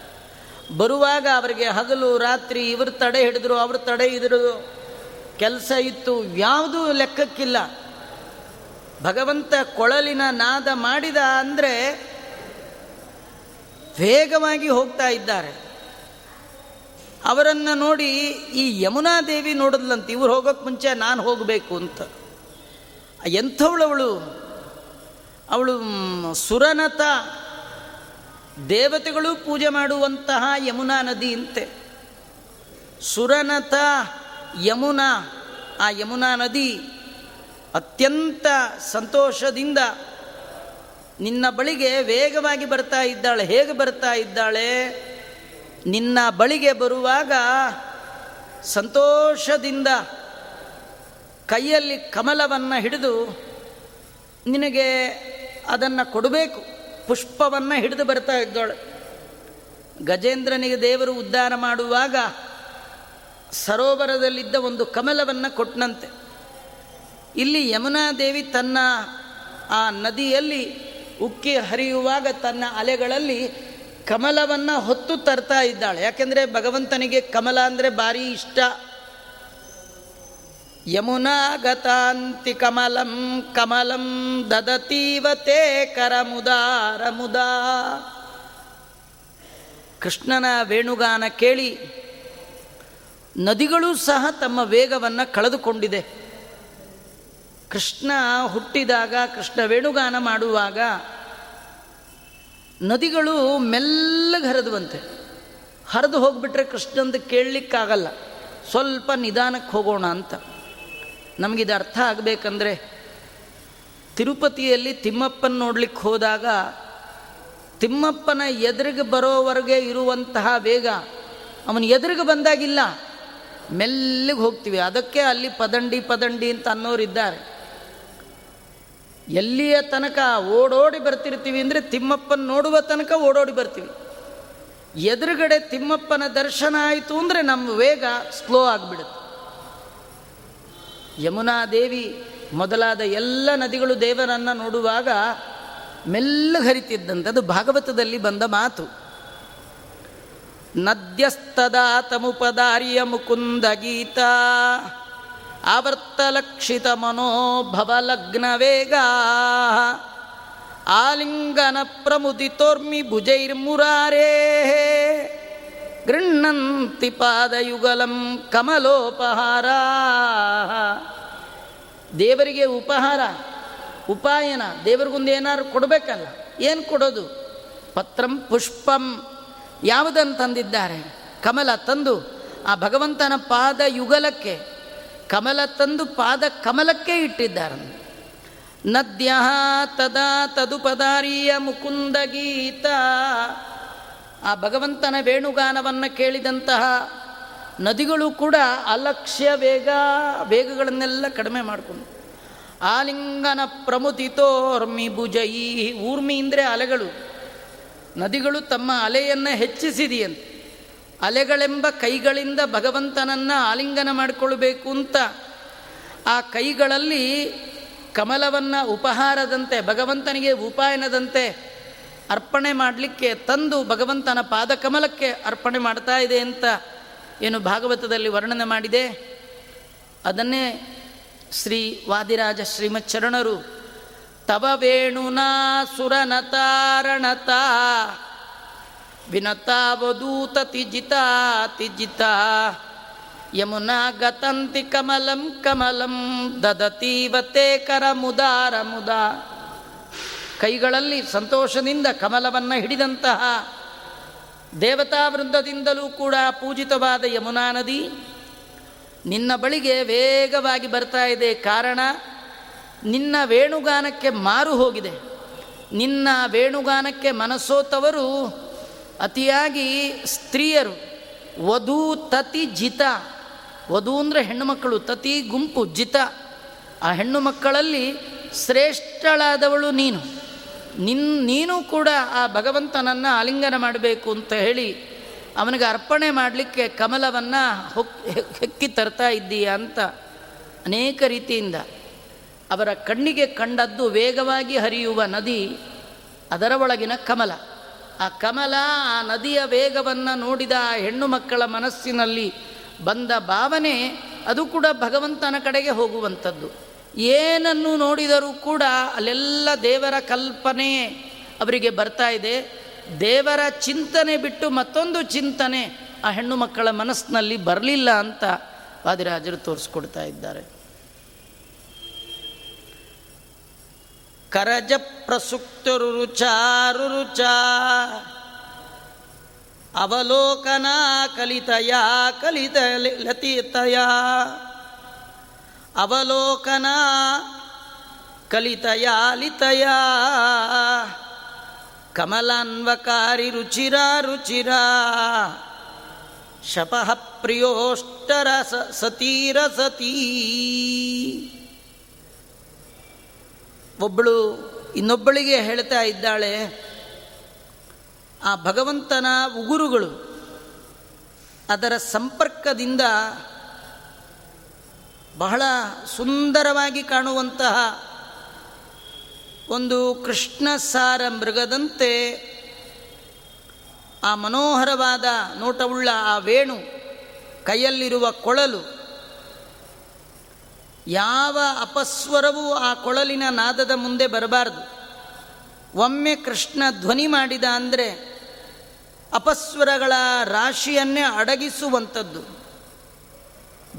ಬರುವಾಗ ಅವರಿಗೆ ಹಗಲು, ರಾತ್ರಿ ಇವರು ತಡೆ ಹಿಡಿದ್ರು, ಅವರು ತಡೆ ಹಿಡಿದ್ರು, ಕೆಲಸ ಇತ್ತು, ಯಾವುದೂ ಲೆಕ್ಕಕ್ಕಿಲ್ಲ. ಭಗವಂತ ಕೊಳಲಿನ ನಾದ ಮಾಡಿದ ಅಂದರೆ ವೇಗವಾಗಿ ಹೋಗ್ತಾ ಇದ್ದಾರೆ. ಅವರನ್ನು ನೋಡಿ ಈ ಯಮುನಾ ದೇವಿ ನೋಡಿದ್ಲಂತ, ಇವ್ರು ಹೋಗೋಕ್ಕೆ ಮುಂಚೆ ನಾನು ಹೋಗಬೇಕು ಅಂತ. ಎಂಥವಳವಳು? ಅವಳು ಸುರನತ. ದೇವತೆಗಳು ಪೂಜೆ ಮಾಡುವಂತಹ ಯಮುನಾ ನದಿ ಅಂತೆ. ಸುರನತ, ಯಮುನಾ, ಆ ಯಮುನಾ ನದಿ ಅತ್ಯಂತ ಸಂತೋಷದಿಂದ ನಿನ್ನ ಬಳಿಗೆ ವೇಗವಾಗಿ ಬರ್ತಾ ಇದ್ದಾಳೆ, ಹೇಗೆ ಬರ್ತಾ ಇದ್ದಾಳೆ? ನಿನ್ನ ಬಳಿಗೆ ಬರುವಾಗ ಸಂತೋಷದಿಂದ ಕೈಯಲ್ಲಿ ಕಮಲವನ್ನು ಹಿಡಿದು ನಿನಗೆ ಅದನ್ನು ಕೊಡಬೇಕು, ಪುಷ್ಪವನ್ನು ಹಿಡಿದು ಬರ್ತಾ ಇದ್ದಾಳೆ. ಗಜೇಂದ್ರನಿಗೆ ದೇವರು ಉದ್ಧಾರ ಮಾಡುವಾಗ ಸರೋವರದಲ್ಲಿದ್ದ ಒಂದು ಕಮಲವನ್ನು ಕೊಟ್ಟನಂತೆ ಇಲ್ಲಿ ಯಮುನಾದೇವಿ ತನ್ನ ಆ ನದಿಯಲ್ಲಿ ಉಕ್ಕಿ ಹರಿಯುವಾಗ ತನ್ನ ಅಲೆಗಳಲ್ಲಿ ಕಮಲವನ್ನು ಹೊತ್ತು ತರ್ತಾ ಇದ್ದಾಳೆ. ಯಾಕೆಂದರೆ ಭಗವಂತನಿಗೆ ಕಮಲ ಅಂದರೆ ಭಾರಿ ಇಷ್ಟ. ಯಮುನಾಗತಾಂತಿ ಕಮಲಂ ಕಮಲಂ ದದತೀವತೆ ಕರಮುದಾರ ಮುದಾ. ಕೃಷ್ಣನ ವೇಣುಗಾನ ಕೇಳಿ, ನದಿಗಳು ಸಹ ತಮ್ಮ ವೇಗವನ್ನು ಕಳೆದುಕೊಂಡಿದೆ. ಕೃಷ್ಣ ಹುಟ್ಟಿದಾಗ, ಕೃಷ್ಣ ವೇಣುಗಾನ ಮಾಡುವಾಗ ನದಿಗಳು ಮೆಲ್ಲಗೆ ಹರಿದುವಂತೆ. ಹರಿದು ಹೋಗಿಬಿಟ್ರೆ ಕೃಷ್ಣಂದು ಕೇಳಲಿಕ್ಕಾಗಲ್ಲ. ಸ್ವಲ್ಪ ನಿಧಾನಕ್ಕೆ ಹೋಗೋಣ ಅಂತ. ನಮಗಿದು ಅರ್ಥ ಆಗಬೇಕಂದ್ರೆ ತಿರುಪತಿಯಲ್ಲಿ ತಿಮ್ಮಪ್ಪನ ನೋಡ್ಲಿಕ್ಕೆ ಹೋದಾಗ ತಿಮ್ಮಪ್ಪನ ಎದುರಿಗೆ ಬರೋವರೆಗೆ ಇರುವಂತಹ ವೇಗ ಅವನು ಎದುರಿಗೆ ಬಂದಾಗಿಲ್ಲ. ಮೆಲ್ಲಿಗೆ ಹೋಗ್ತೀವಿ. ಅದಕ್ಕೆ ಅಲ್ಲಿ ಪದಂಡಿ ಪದಂಡಿ ಅಂತ ಅನ್ನೋರಿದ್ದಾರೆ. ಎಲ್ಲಿಯ ತನಕ ಓಡೋಡಿ ಬರ್ತಿರ್ತೀವಿ ಅಂದರೆ ತಿಮ್ಮಪ್ಪನ ನೋಡುವ ತನಕ ಓಡೋಡಿ ಬರ್ತೀವಿ. ಎದುರುಗಡೆ ತಿಮ್ಮಪ್ಪನ ದರ್ಶನ ಆಯಿತು ಅಂದರೆ ನಮ್ಮ ವೇಗ ಸ್ಲೋ ಆಗಿಬಿಡುತ್ತೆ. ಯಮುನಾ ದೇವಿ ಮೊದಲಾದ ಎಲ್ಲ ನದಿಗಳು ದೇವರನ್ನು ನೋಡುವಾಗ ಮೆಲ್ಲ ಹರಿತಿದ್ದಂತೆ ಅದು ಭಾಗವತದಲ್ಲಿ ಬಂದ ಮಾತು. ನದ್ಯಸ್ತದಾ ತಮುಪದಾರಿಯ ಮುಕುಂದ ಗೀತ ಆವರ್ತಲಕ್ಷಿತ ಮನೋಭವಲಗ್ನ ವೇಗ ಆಲಿಂಗನ ಪ್ರಮುದಿತೋರ್ಮಿ ಭುಜೈರ್ಮುರಾರೇ ಗೃಹಂತಿ ಪಾದಯುಗಲಂ ಕಮಲೋಪಹಾರ. ದೇವರಿಗೆ ಉಪಹಾರ, ಉಪಾಯನ, ದೇವರಿಗೊಂದು ಏನಾದ್ರು ಕೊಡಬೇಕಲ್ಲ, ಏನು ಕೊಡೋದು? ಪತ್ರಂ ಪುಷ್ಪಂ ಯಾವುದನ್ನು ಯಾವುದಂತಂದಿದ್ದಾರೆ? ಕಮಲ ತಂದು ಆ ಭಗವಂತನ ಪಾದ ಯುಗಲಕ್ಕೆ ಕಮಲ ತಂದು ಪಾದ ಕಮಲಕ್ಕೆ ಇಟ್ಟಿದ್ದಾರೆ. ನದ್ಯ ತದಾ ತದುಪದಾರಿಯ ಮುಕುಂದ ಗೀತ. ಆ ಭಗವಂತನ ವೇಣುಗಾನವನ್ನು ಕೇಳಿದಂತಹ ನದಿಗಳು ಕೂಡ ಅಲಕ್ಷ್ಯ ವೇಗ, ವೇಗಗಳನ್ನೆಲ್ಲ ಕಡಿಮೆ ಮಾಡಿಕೊಂಡು. ಆಲಿಂಗನ ಪ್ರಮುತಿತೋರ್ಮಿ ಭುಜಯಿ ಊರ್ಮಿ ಅಂದರೆ ಅಲೆಗಳು. ನದಿಗಳು ತಮ್ಮ ಅಲೆಯನ್ನು ಹೆಚ್ಚಿಸಿದೆಯಂತೆ. ಅಲೆಗಳೆಂಬ ಕೈಗಳಿಂದ ಭಗವಂತನನ್ನು ಆಲಿಂಗನ ಮಾಡಿಕೊಳ್ಬೇಕು ಅಂತ ಆ ಕೈಗಳಲ್ಲಿ ಕಮಲವನ್ನು ಉಪಹಾರದಂತೆ, ಭಗವಂತನಿಗೆ ಉಪಾಯನದಂತೆ ಅರ್ಪಣೆ ಮಾಡಲಿಕ್ಕೆ, ತಂದು ಭಗವಂತನ ಪಾದಕಮಲಕ್ಕೆ ಅರ್ಪಣೆ ಮಾಡ್ತಾ ಇದೆ ಅಂತ ಏನು ಭಾಗವತದಲ್ಲಿ ವರ್ಣನೆ ಮಾಡಿದೆ. ಅದನ್ನೇ ಶ್ರೀ ವಾದಿರಾಜ ಶ್ರೀಮಚ್ಚರಣರು ತವ ವೇಣುನಾ ಸುರನತಾರಣತ ವಿನತಾವಧೂತ ತಿಜಿತ ತಿಜಿತ. ಯಮುನಾ ಗತಂತಿ ಕಮಲಂ ಕಮಲಂ ದದತೀವತೆ ಕರ ಮುದಾರ ಮುದ. ಕೈಗಳಲ್ಲಿ ಸಂತೋಷದಿಂದ ಕಮಲವನ್ನು ಹಿಡಿದಂತಹ ದೇವತಾ ವೃಂದದಿಂದಲೂ ಕೂಡ ಪೂಜಿತವಾದ ಯಮುನಾ ನದಿ ನಿನ್ನ ಬಳಿಗೆ ವೇಗವಾಗಿ ಬರ್ತಾ ಇದೆ ಕಾರಣ ನಿನ್ನ ವೇಣುಗಾನಕ್ಕೆ ಮಾರು ಹೋಗಿದೆ. ನಿನ್ನ ವೇಣುಗಾನಕ್ಕೆ ಮನಸ್ಸೋತವರು ಅತಿಯಾಗಿ ಸ್ತ್ರೀಯರು, ವಧು ತತಿ ಜಿತ. ವಧು ಅಂದರೆ ಹೆಣ್ಣುಮಕ್ಕಳು ತತಿ ಗುಂಪು, ಜಿತ. ಆ ಹೆಣ್ಣು ಮಕ್ಕಳಲ್ಲಿ ಶ್ರೇಷ್ಠಳಾದವಳು ನೀನು. ನಿನ್, ನೀನು ಕೂಡ ಆ ಭಗವಂತನನ್ನು ಆಲಿಂಗನ ಮಾಡಬೇಕು ಅಂತ ಹೇಳಿ ಅವನಿಗೆ ಅರ್ಪಣೆ ಮಾಡಲಿಕ್ಕೆ ಕಮಲವನ್ನು ಹೊಕ್, ಹೆಕ್ಕಿ ತರ್ತಾ ಇದ್ದೀಯ ಅಂತ ಅನೇಕ ರೀತಿಯಿಂದ ಅವರ ಕಣ್ಣಿಗೆ ಕಂಡದ್ದು ವೇಗವಾಗಿ ಹರಿಯುವ ನದಿ ಅದರ ಒಳಗಿನ ಕಮಲ. ಆ ಕಮಲ ಆ ನದಿಯ ವೇಗವನ್ನು ನೋಡಿದ ಆ ಹೆಣ್ಣು ಮಕ್ಕಳ ಮನಸ್ಸಿನಲ್ಲಿ ಬಂದ ಭಾವನೆ ಅದು ಕೂಡ ಭಗವಂತನ ಕಡೆಗೆ ಹೋಗುವಂಥದ್ದು. ಏನನ್ನು ನೋಡಿದರೂ ಕೂಡ ಅಲ್ಲೆಲ್ಲ ದೇವರ ಕಲ್ಪನೆ ಅವರಿಗೆ ಬರ್ತಾ ಇದೆ. ದೇವರ ಚಿಂತನೆ ಬಿಟ್ಟು ಮತ್ತೊಂದು ಚಿಂತನೆ ಆ ಹೆಣ್ಣು ಮಕ್ಕಳ ಮನಸ್ಸಿನಲ್ಲಿ ಬರಲಿಲ್ಲ ಅಂತ ವಾದಿರಾಜರು ತೋರಿಸ್ಕೊಡ್ತಾ ಇದ್ದಾರೆ. ಕರಜ ಪ್ರಸುಕ್ತರುರುಚಾರುರುಚ ಅವಲೋಕನ ಕಲಿತಯ ಕಲಿತ ಲತಿತಯ. ಅವಲೋಕನ ಕಲಿತಯ ಲಿತಯ. ಕಮಲಾನ್ವಕಾರಿ ರುಚಿರ ರುಚಿರ. ಶಪಃ ಪ್ರಿಯೋಷ್ಟರ ಸತೀರ ಸತೀ. ಒಬ್ಬಳು ಇನ್ನೊಬ್ಬಳಿಗೆ ಹೇಳ್ತಾ ಇದ್ದಾಳೆ, ಆ ಭಗವಂತನ ಉಗುರುಗಳು ಅದರ ಸಂಪರ್ಕದಿಂದ ಬಹಳ ಸುಂದರವಾಗಿ ಕಾಣುವಂತಹ ಒಂದು ಕೃಷ್ಣ ಸಾರ ಮೃಗದಂತೆ ಆ ಮನೋಹರವಾದ ನೋಟವುಳ್ಳ ಆ ವೇಣು ಕೈಯಲ್ಲಿರುವ ಕೊಳಲು ಯಾವ ಅಪಸ್ವರವೂ ಆ ಕೊಳಲಿನ ನಾದದ ಮುಂದೆ ಬರಬಾರ್ದು. ಒಮ್ಮೆ ಕೃಷ್ಣ ಧ್ವನಿ ಮಾಡಿದ ಅಂದರೆ ಅಪಸ್ವರಗಳ ರಾಶಿಯನ್ನೇ ಅಡಗಿಸುವಂಥದ್ದು.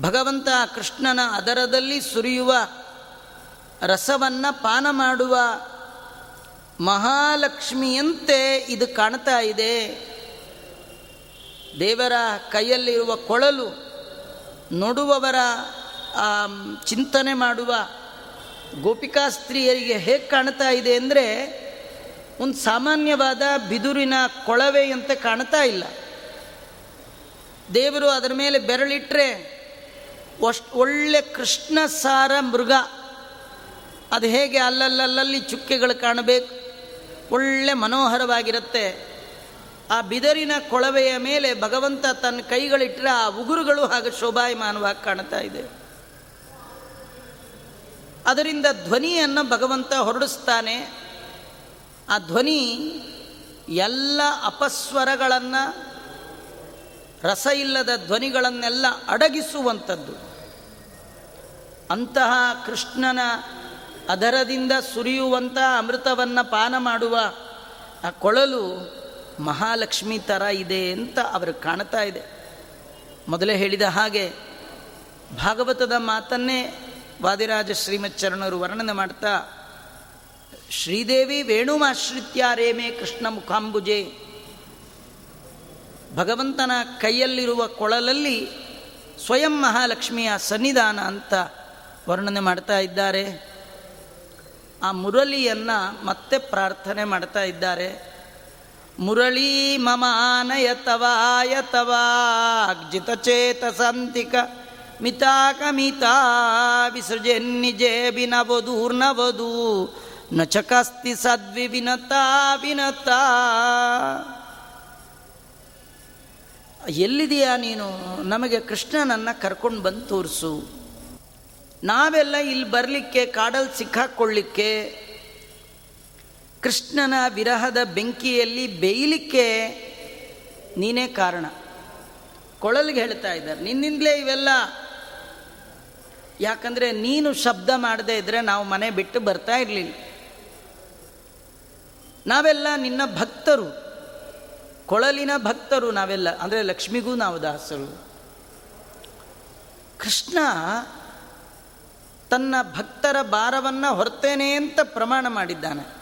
ಭಗವಂತ ಕೃಷ್ಣನ ಅದರದಲ್ಲಿ ಸುರಿಯುವ ರಸವನ್ನು ಪಾನ ಮಾಡುವ ಮಹಾಲಕ್ಷ್ಮಿಯಂತೆ ಇದು ಕಾಣ್ತಾ ಇದೆ. ದೇವರ ಕೈಯಲ್ಲಿರುವ ಕೊಳಲು ನೋಡುವವರ ಚಿಂತನೆ ಮಾಡುವ ಗೋಪಿಕಾ ಸ್ತ್ರೀಯರಿಗೆ ಹೇಗೆ ಕಾಣ್ತಾ ಇದೆ ಅಂದರೆ ಒಂದು ಸಾಮಾನ್ಯವಾದ ಬಿದುರಿನ ಕೊಳವೆಯಂತೆ ಕಾಣ್ತಾ ಇಲ್ಲ. ದೇವರು ಅದರ ಮೇಲೆ ಬೆರಳಿಟ್ಟರೆ ಅಷ್ಟು ಒಳ್ಳೆ ಕೃಷ್ಣ ಸಾರ ಮೃಗ. ಅದು ಹೇಗೆ ಅಲ್ಲಲ್ಲಲ್ಲಿ ಚುಕ್ಕೆಗಳು ಕಾಣಬೇಕು. ಒಳ್ಳೆ ಮನೋಹರವಾಗಿರುತ್ತೆ. ಆ ಬಿದರಿನ ಕೊಳವೆಯ ಮೇಲೆ ಭಗವಂತ ತನ್ನ ಕೈಗಳಿಟ್ಟರೆ ಆ ಉಗುರುಗಳು ಹಾಗೆ ಶೋಭಾಯಮಾನವಾಗಿ ಕಾಣ್ತಾ ಇದೆ. ಅದರಿಂದ ಧ್ವನಿಯನ್ನು ಭಗವಂತ ಹೊರಡಿಸ್ತಾನೆ. ಆ ಧ್ವನಿ ಎಲ್ಲ ಅಪಸ್ವರಗಳನ್ನು ರಸ ಇಲ್ಲದ ಧ್ವನಿಗಳನ್ನೆಲ್ಲ ಅಡಗಿಸುವಂಥದ್ದು. ಅಂತಹ ಕೃಷ್ಣನ ಅದರದಿಂದ ಸುರಿಯುವಂಥ ಅಮೃತವನ್ನು ಪಾನ ಮಾಡುವ ಆ ಕೊಳಲು ಮಹಾಲಕ್ಷ್ಮಿ ಥರ ಇದೆ ಅಂತ ಅವರು ಕಾಣ್ತಾ ಇದೆ. ಮೊದಲೇ ಹೇಳಿದ ಹಾಗೆ ಭಾಗವತದ ಮಾತನ್ನೇ ವಾದಿರಾಜ ಶ್ರೀಮಚ್ಚರಣರು ವರ್ಣನೆ ಮಾಡ್ತಾ, ಶ್ರೀದೇವಿ ವೇಣುಮಾಶ್ರಿತ್ಯ ರೇಮೆ ಕೃಷ್ಣ ಮುಖಾಂಬುಜೆ. ಭಗವಂತನ ಕೈಯಲ್ಲಿರುವ ಕೊಳಲಲ್ಲಿ ಸ್ವಯಂ ಮಹಾಲಕ್ಷ್ಮಿಯ ಸನ್ನಿಧಾನ ಅಂತ ವರ್ಣನೆ ಮಾಡ್ತಾ ಇದ್ದಾರೆ. ಆ ಮುರಳಿಯನ್ನು ಮತ್ತೆ ಪ್ರಾರ್ಥನೆ ಮಾಡ್ತಾ ಇದ್ದಾರೆ. ಮುರಳೀ ಚೇತಸಂತಿಕ ಮಿತಾಕಮಿತಾ ವಿಸೃಜನ್ನಿಜೆ ಬಿನವಧೂರ್ನವಧೂ ನ ಚಕಸ್ತಿ ಸದ್ವಿ ವಿನತಾ ವಿನತಾ. ಎಲ್ಲಿದೆಯಾ ನೀನು? ನಮಗೆ ಕೃಷ್ಣನನ್ನು ಕರ್ಕೊಂಡು ಬಂದು ತೋರಿಸು. ನಾವೆಲ್ಲ ಇಲ್ಲಿ ಬರಲಿಕ್ಕೆ ಕಾಡಲ್ಲಿ ಸಿಕ್ಕಾಕ್ಕೊಳ್ಳಿಕ್ಕೆ ಕೃಷ್ಣನ ವಿರಹದ ಬೆಂಕಿಯಲ್ಲಿ ಬೇಯಲಿಕ್ಕೆ ನೀನೇ ಕಾರಣ. ಕೊಳಲಿಗೆ ಹೇಳ್ತಾ ಇದ್ದಾರೆ. ನಿನ್ನಿಂದಲೇ ಇವೆಲ್ಲ ಯಾಕಂದರೆ ನೀನು ಶಬ್ದ ಮಾಡದೇ ಇದ್ದರೆ ನಾವು ಮನೆ ಬಿಟ್ಟು ಬರ್ತಾ ಇರಲಿಲ್ಲ. ನಾವೆಲ್ಲ ನಿನ್ನ ಭಕ್ತರು. ಕೊಳಲಿನ ಭಕ್ತರು ನಾವೆಲ್ಲ. ಅಂದರೆ ಲಕ್ಷ್ಮಿಗೂ ನಾವು ದಾಸರು. ಕೃಷ್ಣ ತನ್ನ ಭಕ್ತರ ಭಾರವನ್ನು ಹೊರ್ತೇನೆ ಅಂತ ಪ್ರಮಾಣ ಮಾಡಿದ್ದಾನೆ.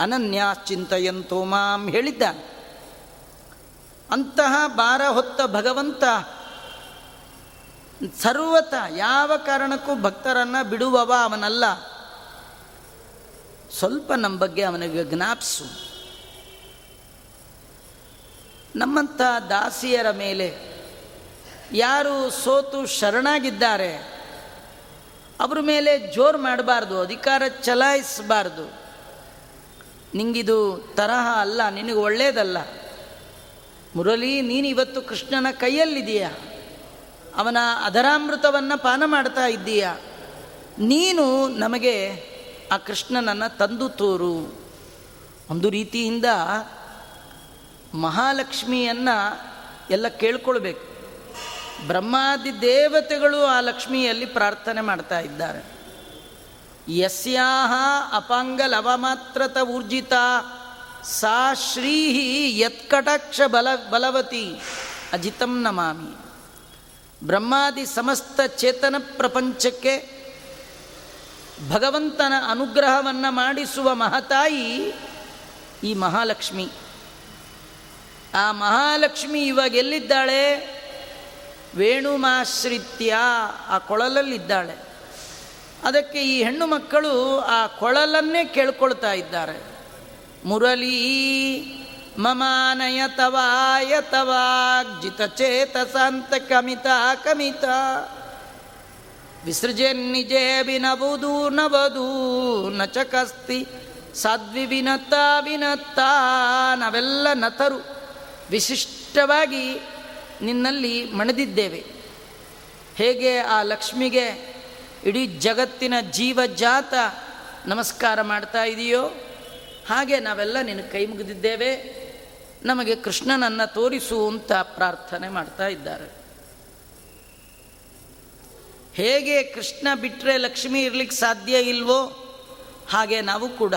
ಅನನ್ಯಾ ಚಿಂತೆಯಂತೋ ಮಾಂ ಹೇಳಿದ್ದಾನೆ. ಅಂತಹ ಭಾರ ಹೊತ್ತ ಭಗವಂತ ಸರ್ವತ ಯಾವ ಕಾರಣಕ್ಕೂ ಭಕ್ತರನ್ನು ಬಿಡುವವ ಅವನಲ್ಲ. ಸ್ವಲ್ಪ ನಮ್ಮ ಬಗ್ಗೆ ಅವನಿಗೆ ಜ್ಞಾಪಿಸು. ನಮ್ಮಂಥ ದಾಸಿಯರ ಮೇಲೆ ಯಾರು ಸೋತು ಶರಣಾಗಿದ್ದಾರೆ, ಅವ್ರ ಮೇಲೆ ಜೋರು ಮಾಡಬಾರ್ದು, ಅಧಿಕಾರ ಚಲಾಯಿಸಬಾರ್ದು. ನಿಂಗಿದು ತರಹ ಅಲ್ಲ, ನಿನಗೆ ಒಳ್ಳೇದಲ್ಲ. ಮುರಳಿ, ನೀನು ಇವತ್ತು ಕೃಷ್ಣನ ಕೈಯಲ್ಲಿದೆಯಾ ಅವನ ಅಧರಾಮೃತವನ್ನು ಪಾನ ಮಾಡ್ತಾ ಇದ್ದೀಯ? ನೀನು ನಮಗೆ ಆ ಕೃಷ್ಣನನ್ನು ತಂದು ತೋರು. ಒಂದು ರೀತಿಯಿಂದ ಮಹಾಲಕ್ಷ್ಮಿಯನ್ನು ಎಲ್ಲ ಕೇಳ್ಕೊಳ್ಬೇಕು. ಬ್ರಹ್ಮಾದಿ ದೇವತೆಗಳು ಆ ಲಕ್ಷ್ಮಿಯಲ್ಲಿ ಪ್ರಾರ್ಥನೆ ಮಾಡ್ತಾ ಇದ್ದಾರೆ. ಯಸ್ಯಾಹ ಅಪಾಂಗಲವಮಾತ್ರತ ಊರ್ಜಿತ, ಸಾ ಶ್ರೀ ಯತ್ಕಟಾಕ್ಷ ಬಲ ಬಲವತಿ, ಅಜಿತಂ ನಮಾಮಿ. ಬ್ರಹ್ಮಾದಿ ಸಮಸ್ತ ಚೇತನ ಪ್ರಪಂಚಕ್ಕೆ ಭಗವಂತನ ಅನುಗ್ರಹವನ್ನು ಮಾಡಿಸುವ ಮಹತಾಯಿ ಈ ಮಹಾಲಕ್ಷ್ಮಿ. ಆ ಮಹಾಲಕ್ಷ್ಮಿ ಇವಾಗ ಎಲ್ಲಿದ್ದಾಳೆ? ವೇಣುಮಾಶ್ರಿತ್ಯ ಆ ಕೊಳಲಲ್ಲಿದ್ದಾಳೆ. ಅದಕ್ಕೆ ಈ ಹೆಣ್ಣು ಮಕ್ಕಳು ಆ ಕೊಳಲನ್ನೇ ಕೇಳ್ಕೊಳ್ತಾ ಇದ್ದಾರೆ. ಮುರಳೀ ಮಮಾನಯ ತವಾಯ ತವಾಜಿತ ಚೇತಸಾಂತ ಕಮಿತ. ಕಮಿತ ವಿಸೃಜನ್ ನಿಜೇ ವಿನವುದು ನವದೂ ನ ಚಕಸ್ತಿ ಸಾಧ್ವಿ ವಿನತ ವಿನತ್ತ ನಾವೆಲ್ಲ ನತರು. ವಿಶಿಷ್ಟವಾಗಿ ನಿನ್ನಲ್ಲಿ ಮಣದಿದ್ದೇವೆ. ಹೇಗೆ ಆ ಲಕ್ಷ್ಮಿಗೆ ಇಡೀ ಜಗತ್ತಿನ ಜೀವಜಾತ ನಮಸ್ಕಾರ ಮಾಡ್ತಾ ಇದೆಯೋ ಹಾಗೆ ನಾವೆಲ್ಲ ನಿನ್ನ ಕೈ ಮುಗಿದಿದ್ದೇವೆ. ನಮಗೆ ಕೃಷ್ಣನನ್ನು ತೋರಿಸು ಅಂತ ಪ್ರಾರ್ಥನೆ ಮಾಡ್ತಾ ಇದ್ದಾರೆ. ಹೇಗೆ ಕೃಷ್ಣ ಬಿಟ್ಟರೆ ಲಕ್ಷ್ಮಿ ಇರ್ಲಿಕ್ಕೆ ಸಾಧ್ಯ ಇಲ್ವೋ? ಹಾಗೆ ನಾವು ಕೂಡ.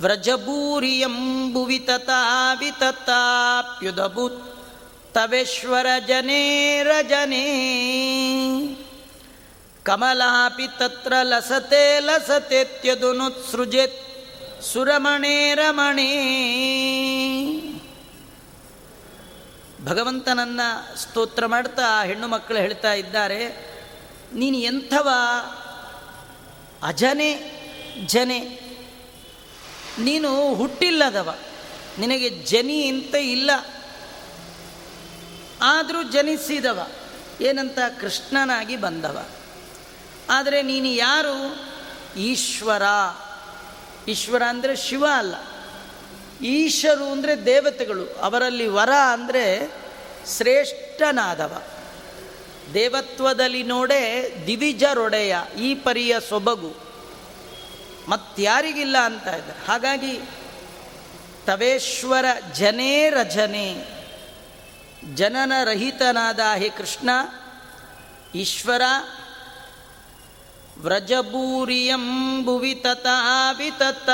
ವ್ರಜಭೂರಿಯಂಬುವಿ ತಥಾವಿತತಾಪ್ಯುದಭೂತ್ ತವೇಶ್ವರ ಜನೇ ರಜನೇ. ಕಮಲಾಪಿ ತತ್ರ ಲಸತೆ ಲಸತೆತ್ಯದುನುತ್ಸೃಜೆತ್ ಸುರಮಣೇ ರಮಣೇ. ಭಗವಂತನನ್ನ ಸ್ತೋತ್ರ ಮಾಡ್ತಾ ಹೆಣ್ಣು ಮಕ್ಕಳು ಹೇಳ್ತಾ ಇದ್ದಾರೆ, ನೀನು ಎಂಥವ ಅಜನೆ ಜನೆ, ನೀನು ಹುಟ್ಟಿಲ್ಲದವ, ನಿನಗೆ ಜನಿ ಅಂತ ಇಲ್ಲ, ಆದರೂ ಜನಿಸಿದವ, ಏನಂತ ಕೃಷ್ಣನಾಗಿ ಬಂದವ. ಆದರೆ ನೀನು ಯಾರು? ಈಶ್ವರ. ಈಶ್ವರ ಅಂದರೆ ಶಿವ ಅಲ್ಲ. ಈಶರು ಅಂದರೆ ದೇವತೆಗಳು, ಅವರಲ್ಲಿ ವರ ಅಂದರೆ ಶ್ರೇಷ್ಠನಾದವ. ದೇವತ್ವದಲ್ಲಿ ನೋಡೆ ದಿವಿಜರೊಡೆಯ, ಈ ಪರಿಯ ಸೊಬಗು. ಮತ್ತಾರಿಗಿಲ್ಲ ಅಂತ ಇದ್ದಾರೆ. ಹಾಗಾಗಿ ತವೇಶ್ವರ ಜನೇ ರಜನೆ, ಜನನ ರಹಿತನಾದ ಹೇ ಕೃಷ್ಣ, ಈಶ್ವರ ವ್ರಜಭೂರಿಯಂ ಭುವಿ ತಥಾ ವಿತತ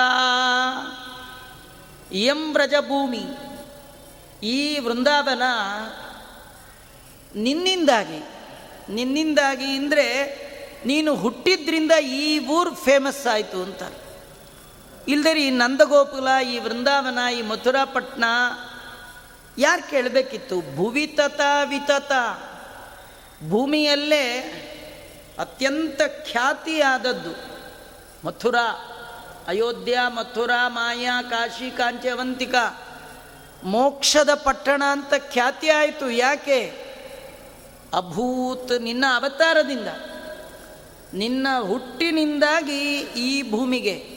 ಎಂ ವ್ರಜಭೂಮಿ ಈ ವೃಂದಾವನ ನಿನ್ನಿಂದಾಗಿ ನಿನ್ನಿಂದಾಗಿ ಅಂದರೆ ನೀನು ಹುಟ್ಟಿದ್ರಿಂದ ಈ ಊರು ಫೇಮಸ್ ಆಯಿತು ಅಂತ ಇಲ್ದರೆ ಈ ನಂದಗೋಕುಲ, ಈ ವೃಂದಾವನ, ಈ ಮಥುರಾಪಟ್ಟಣ ಯಾರು ಕೇಳಬೇಕಿತ್ತು? ಭುವಿತತ ವಿತತ. ಭೂಮಿಯಲ್ಲೇ ಅತ್ಯಂತ ಖ್ಯಾತಿಯಾದದ್ದು ಮಥುರಾ. ಅಯೋಧ್ಯ, ಮಥುರಾ, ಮಾಯಾ, ಕಾಶಿ, ಕಾಂಚವಂತಿಕ. ಮೋಕ್ಷದ ಪಟ್ಟಣ ಅಂತ ಖ್ಯಾತಿ ಆಯಿತು. ಯಾಕೆ? ಅಭೂತ್ ನಿನ್ನ ಅವತಾರದಿಂದ, ನಿನ್ನ ಹುಟ್ಟಿನಿಂದಾಗಿ ಈ ಭೂಮಿಗೆ.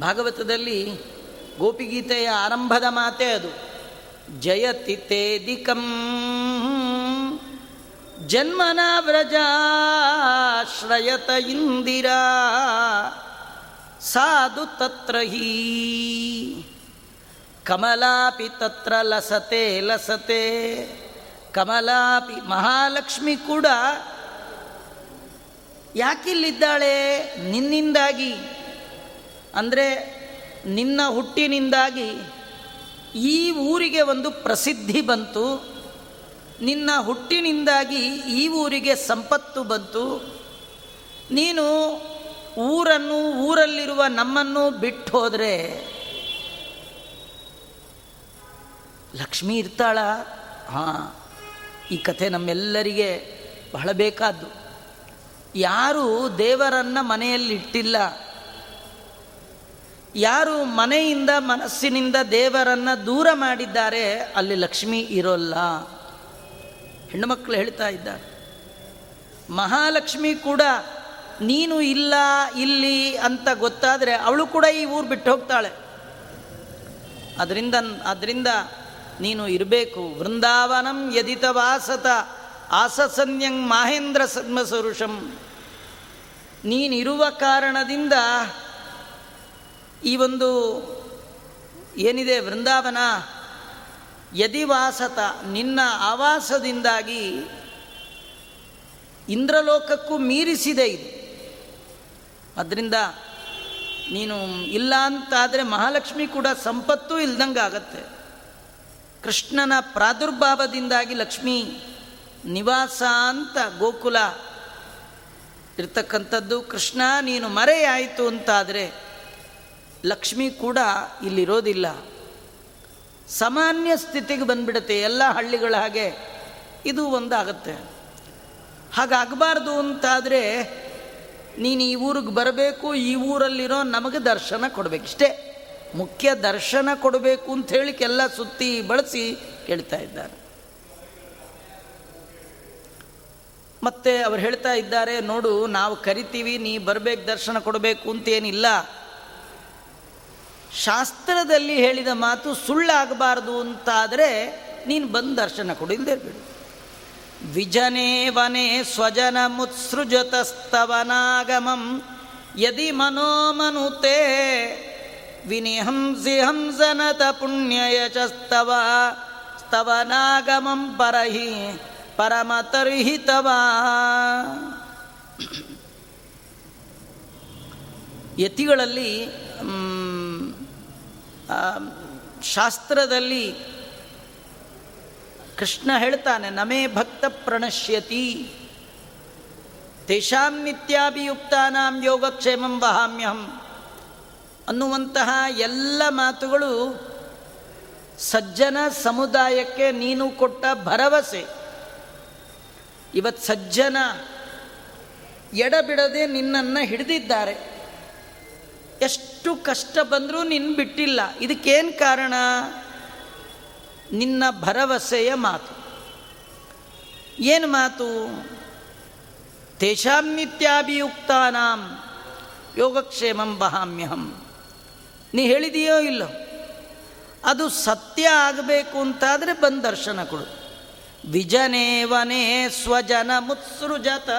ಭಾಗವತದಲ್ಲಿ ಗೋಪಿಗೀತೆಯ ಆರಂಭದ ಮಾತೇ ಅದು. ಜಯತಿ ತೇದಿಕಂ ಜನ್ಮನ ವ್ರಜಾಶ್ರಯತ ಇಂದಿರಾ, ಸಾಧು ತತ್ರ ಹೀ. ಕಮಲಾಪಿ ತತ್ರ ಲಸತೆ ಲಸತೆ. ಕಮಲಾಪಿ ಮಹಾಲಕ್ಷ್ಮಿ ಕೂಡ ಯಾಕಿಲ್ಲಿದ್ದಾಳೆ? ನಿನ್ನಿಂದಾಗಿ. ಅಂದರೆ ನಿನ್ನ ಹುಟ್ಟಿನಿಂದಾಗಿ ಈ ಊರಿಗೆ ಒಂದು ಪ್ರಸಿದ್ಧಿ ಬಂತು. ನಿನ್ನ ಹುಟ್ಟಿನಿಂದಾಗಿ ಈ ಊರಿಗೆ ಸಂಪತ್ತು ಬಂತು. ನೀನು ಊರನ್ನು ಊರಲ್ಲಿರುವ ನಮ್ಮನ್ನು ಬಿಟ್ಟು ಹೋದರೆ ಲಕ್ಷ್ಮಿ ಇರ್ತಾಳ. ಹಾಂ, ಈ ಕಥೆ ನಮ್ಮೆಲ್ಲರಿಗೆ ಬಹಳ ಬೇಕಾದ್ದು. ಯಾರು ದೇವರನ್ನು ಮನೆಯಲ್ಲಿ ಇಟ್ಟಿಲ್ಲ ಯಾರು ಮನೆಯಿಂದ ಮನಸ್ಸಿನಿಂದ ದೇವರನ್ನು ದೂರ ಮಾಡಿದ್ದಾರೆ, ಅಲ್ಲಿ ಲಕ್ಷ್ಮಿ ಇರೋಲ್ಲ. ಹೆಣ್ಣುಮಕ್ಕಳು ಹೇಳ್ತಾ ಇದ್ದಾರೆ, ಮಹಾಲಕ್ಷ್ಮಿ ಕೂಡ ನೀನು ಇಲ್ಲ, ಇಲ್ಲಿ ಅಂತ ಗೊತ್ತಾದರೆ ಅವಳು ಕೂಡ ಈ ಊರು ಬಿಟ್ಟು ಹೋಗ್ತಾಳೆ. ಅದರಿಂದ ಅದರಿಂದ ನೀನು ಇರಬೇಕು. ವೃಂದಾವನಂ ಯದಿತ ವಾಸತ, ಆಸಸನ್ಯಂ ಮಾಹೇಂದ್ರ ಸದ್ಮಸರುಷಂ ನೀನಿರುವ ಕಾರಣದಿಂದ ಈ ಒಂದು ಏನಿದೆ ವೃಂದಾವನ ಯದಿವಾಸತ ನಿನ್ನ ಆವಾಸದಿಂದಾಗಿ ಇಂದ್ರಲೋಕಕ್ಕೂ ಮೀರಿಸಿದೆ ಇದು. ಅದರಿಂದ ನೀನು ಇಲ್ಲ ಅಂತಾದರೆ ಮಹಾಲಕ್ಷ್ಮಿ ಕೂಡ ಸಂಪತ್ತು ಇಲ್ದಂಗೆ ಆಗತ್ತೆ. ಕೃಷ್ಣನ ಪ್ರಾದುರ್ಭಾವದಿಂದಾಗಿ ಲಕ್ಷ್ಮೀ ನಿವಾಸ ಅಂತ ಗೋಕುಲ ಇರ್ತಕ್ಕಂಥದ್ದು. ಕೃಷ್ಣ, ನೀನು ಮರೆಯಾಯಿತು ಅಂತಾದರೆ ಲಕ್ಷ್ಮಿ ಕೂಡ ಇಲ್ಲಿರೋದಿಲ್ಲ. ಸಾಮಾನ್ಯ ಸ್ಥಿತಿಗೆ ಬಂದ್ಬಿಡುತ್ತೆ ಎಲ್ಲ ಹಳ್ಳಿಗಳ ಹಾಗೆ. ಇದು ಒಂದಾಗತ್ತೆ. ಹಾಗಾಗಬಾರ್ದು ಅಂತಾದರೆ ನೀನು ಈ ಊರಿಗೆ ಬರಬೇಕು, ಈ ಊರಲ್ಲಿರೋ ನಮಗೆ ದರ್ಶನ ಕೊಡಬೇಕು. ಇಷ್ಟೇ. ಮುಖ್ಯ ದರ್ಶನ ಕೊಡಬೇಕು ಅಂತ ಹೇಳಿಕೆಲ್ಲ ಸುತ್ತಿ ಬಳಸಿ ಕೇಳ್ತಾ ಇದ್ದಾರೆ. ಮತ್ತೆ ಅವ್ರು ಹೇಳ್ತಾ ಇದ್ದಾರೆ, ನೋಡು, ನಾವು ಕರಿತೀವಿ, ನೀ ಬರಬೇಕು, ದರ್ಶನ ಕೊಡಬೇಕು ಅಂತೇನಿಲ್ಲ ಶಾಸ್ತ್ರದಲ್ಲಿ ಹೇಳಿದ ಮಾತು ಸುಳ್ಳಾಗಬಾರ್ದು ಅಂತಾದರೆ ನೀನು ಬಂದು ದರ್ಶನ ಕೊಡು ಇಲ್ಲದೆ ಬಿಡು. ವಿಜನೇ ವನೆ ಸ್ವಜನ ಮುತ್ಸೃಜತಸ್ತವನಾಗಮಂ ಯದಿ ಮನೋಮನುತೆ ವಿನಿಹಂಸಿ ಹಂಸನತ ಪುಣ್ಯಯಚಸ್ತವ ಸ್ತವನಾಗಮಂ ಪರಹಿ ಪರಮತರ್ಹಿತವ ಯತಿಗಳಲ್ಲಿ ಶಾಸ್ತ್ರದಲ್ಲಿ ಕೃಷ್ಣ ಹೇಳ್ತಾನೆ, ನಮೇ ಭಕ್ತ ಪ್ರಣಶ್ಯತಿ, ತೇಷಾಂ ನಿತ್ಯಾಭಿಯುಕ್ತಾನಾಂ ಯೋಗಕ್ಷೇಮಂ ವಹಾಮ್ಯಹಂ. ಅನ್ನುವಂತಹ ಎಲ್ಲ ಮಾತುಗಳು ಸಜ್ಜನ ಸಮುದಾಯಕ್ಕೆ ನೀನು ಕೊಟ್ಟ ಭರವಸೆ. ಇವತ್ತು ಸಜ್ಜನ ಎಡಬಿಡದೆ ನಿನ್ನನ್ನು ಹಿಡಿದಿದ್ದಾರೆ. ಎಷ್ಟು ಕಷ್ಟ ಬಂದರೂ ನಿನ್ನ ಬಿಟ್ಟಿಲ್ಲ. ಇದಕ್ಕೇನು ಕಾರಣ? ನಿನ್ನ ಭರವಸೆಯ ಮಾತು. ಏನು ಮಾತು? ತೇಷಾಂ ನಿತ್ಯಾಭಿಯುಕ್ತಾನಾಂ ಯೋಗಕ್ಷೇಮಂ ಬಹಾಮ್ಯಹಂ ನೀ ಹೇಳಿದೆಯೋ ಇಲ್ಲೋ? ಅದು ಸತ್ಯ ಆಗಬೇಕು ಅಂತಾದರೆ ಬಂದು ದರ್ಶನ ಕೊಡು. ವಿಜನೇವನೇ ಸ್ವಜನ ಮುತ್ಸೃಜತ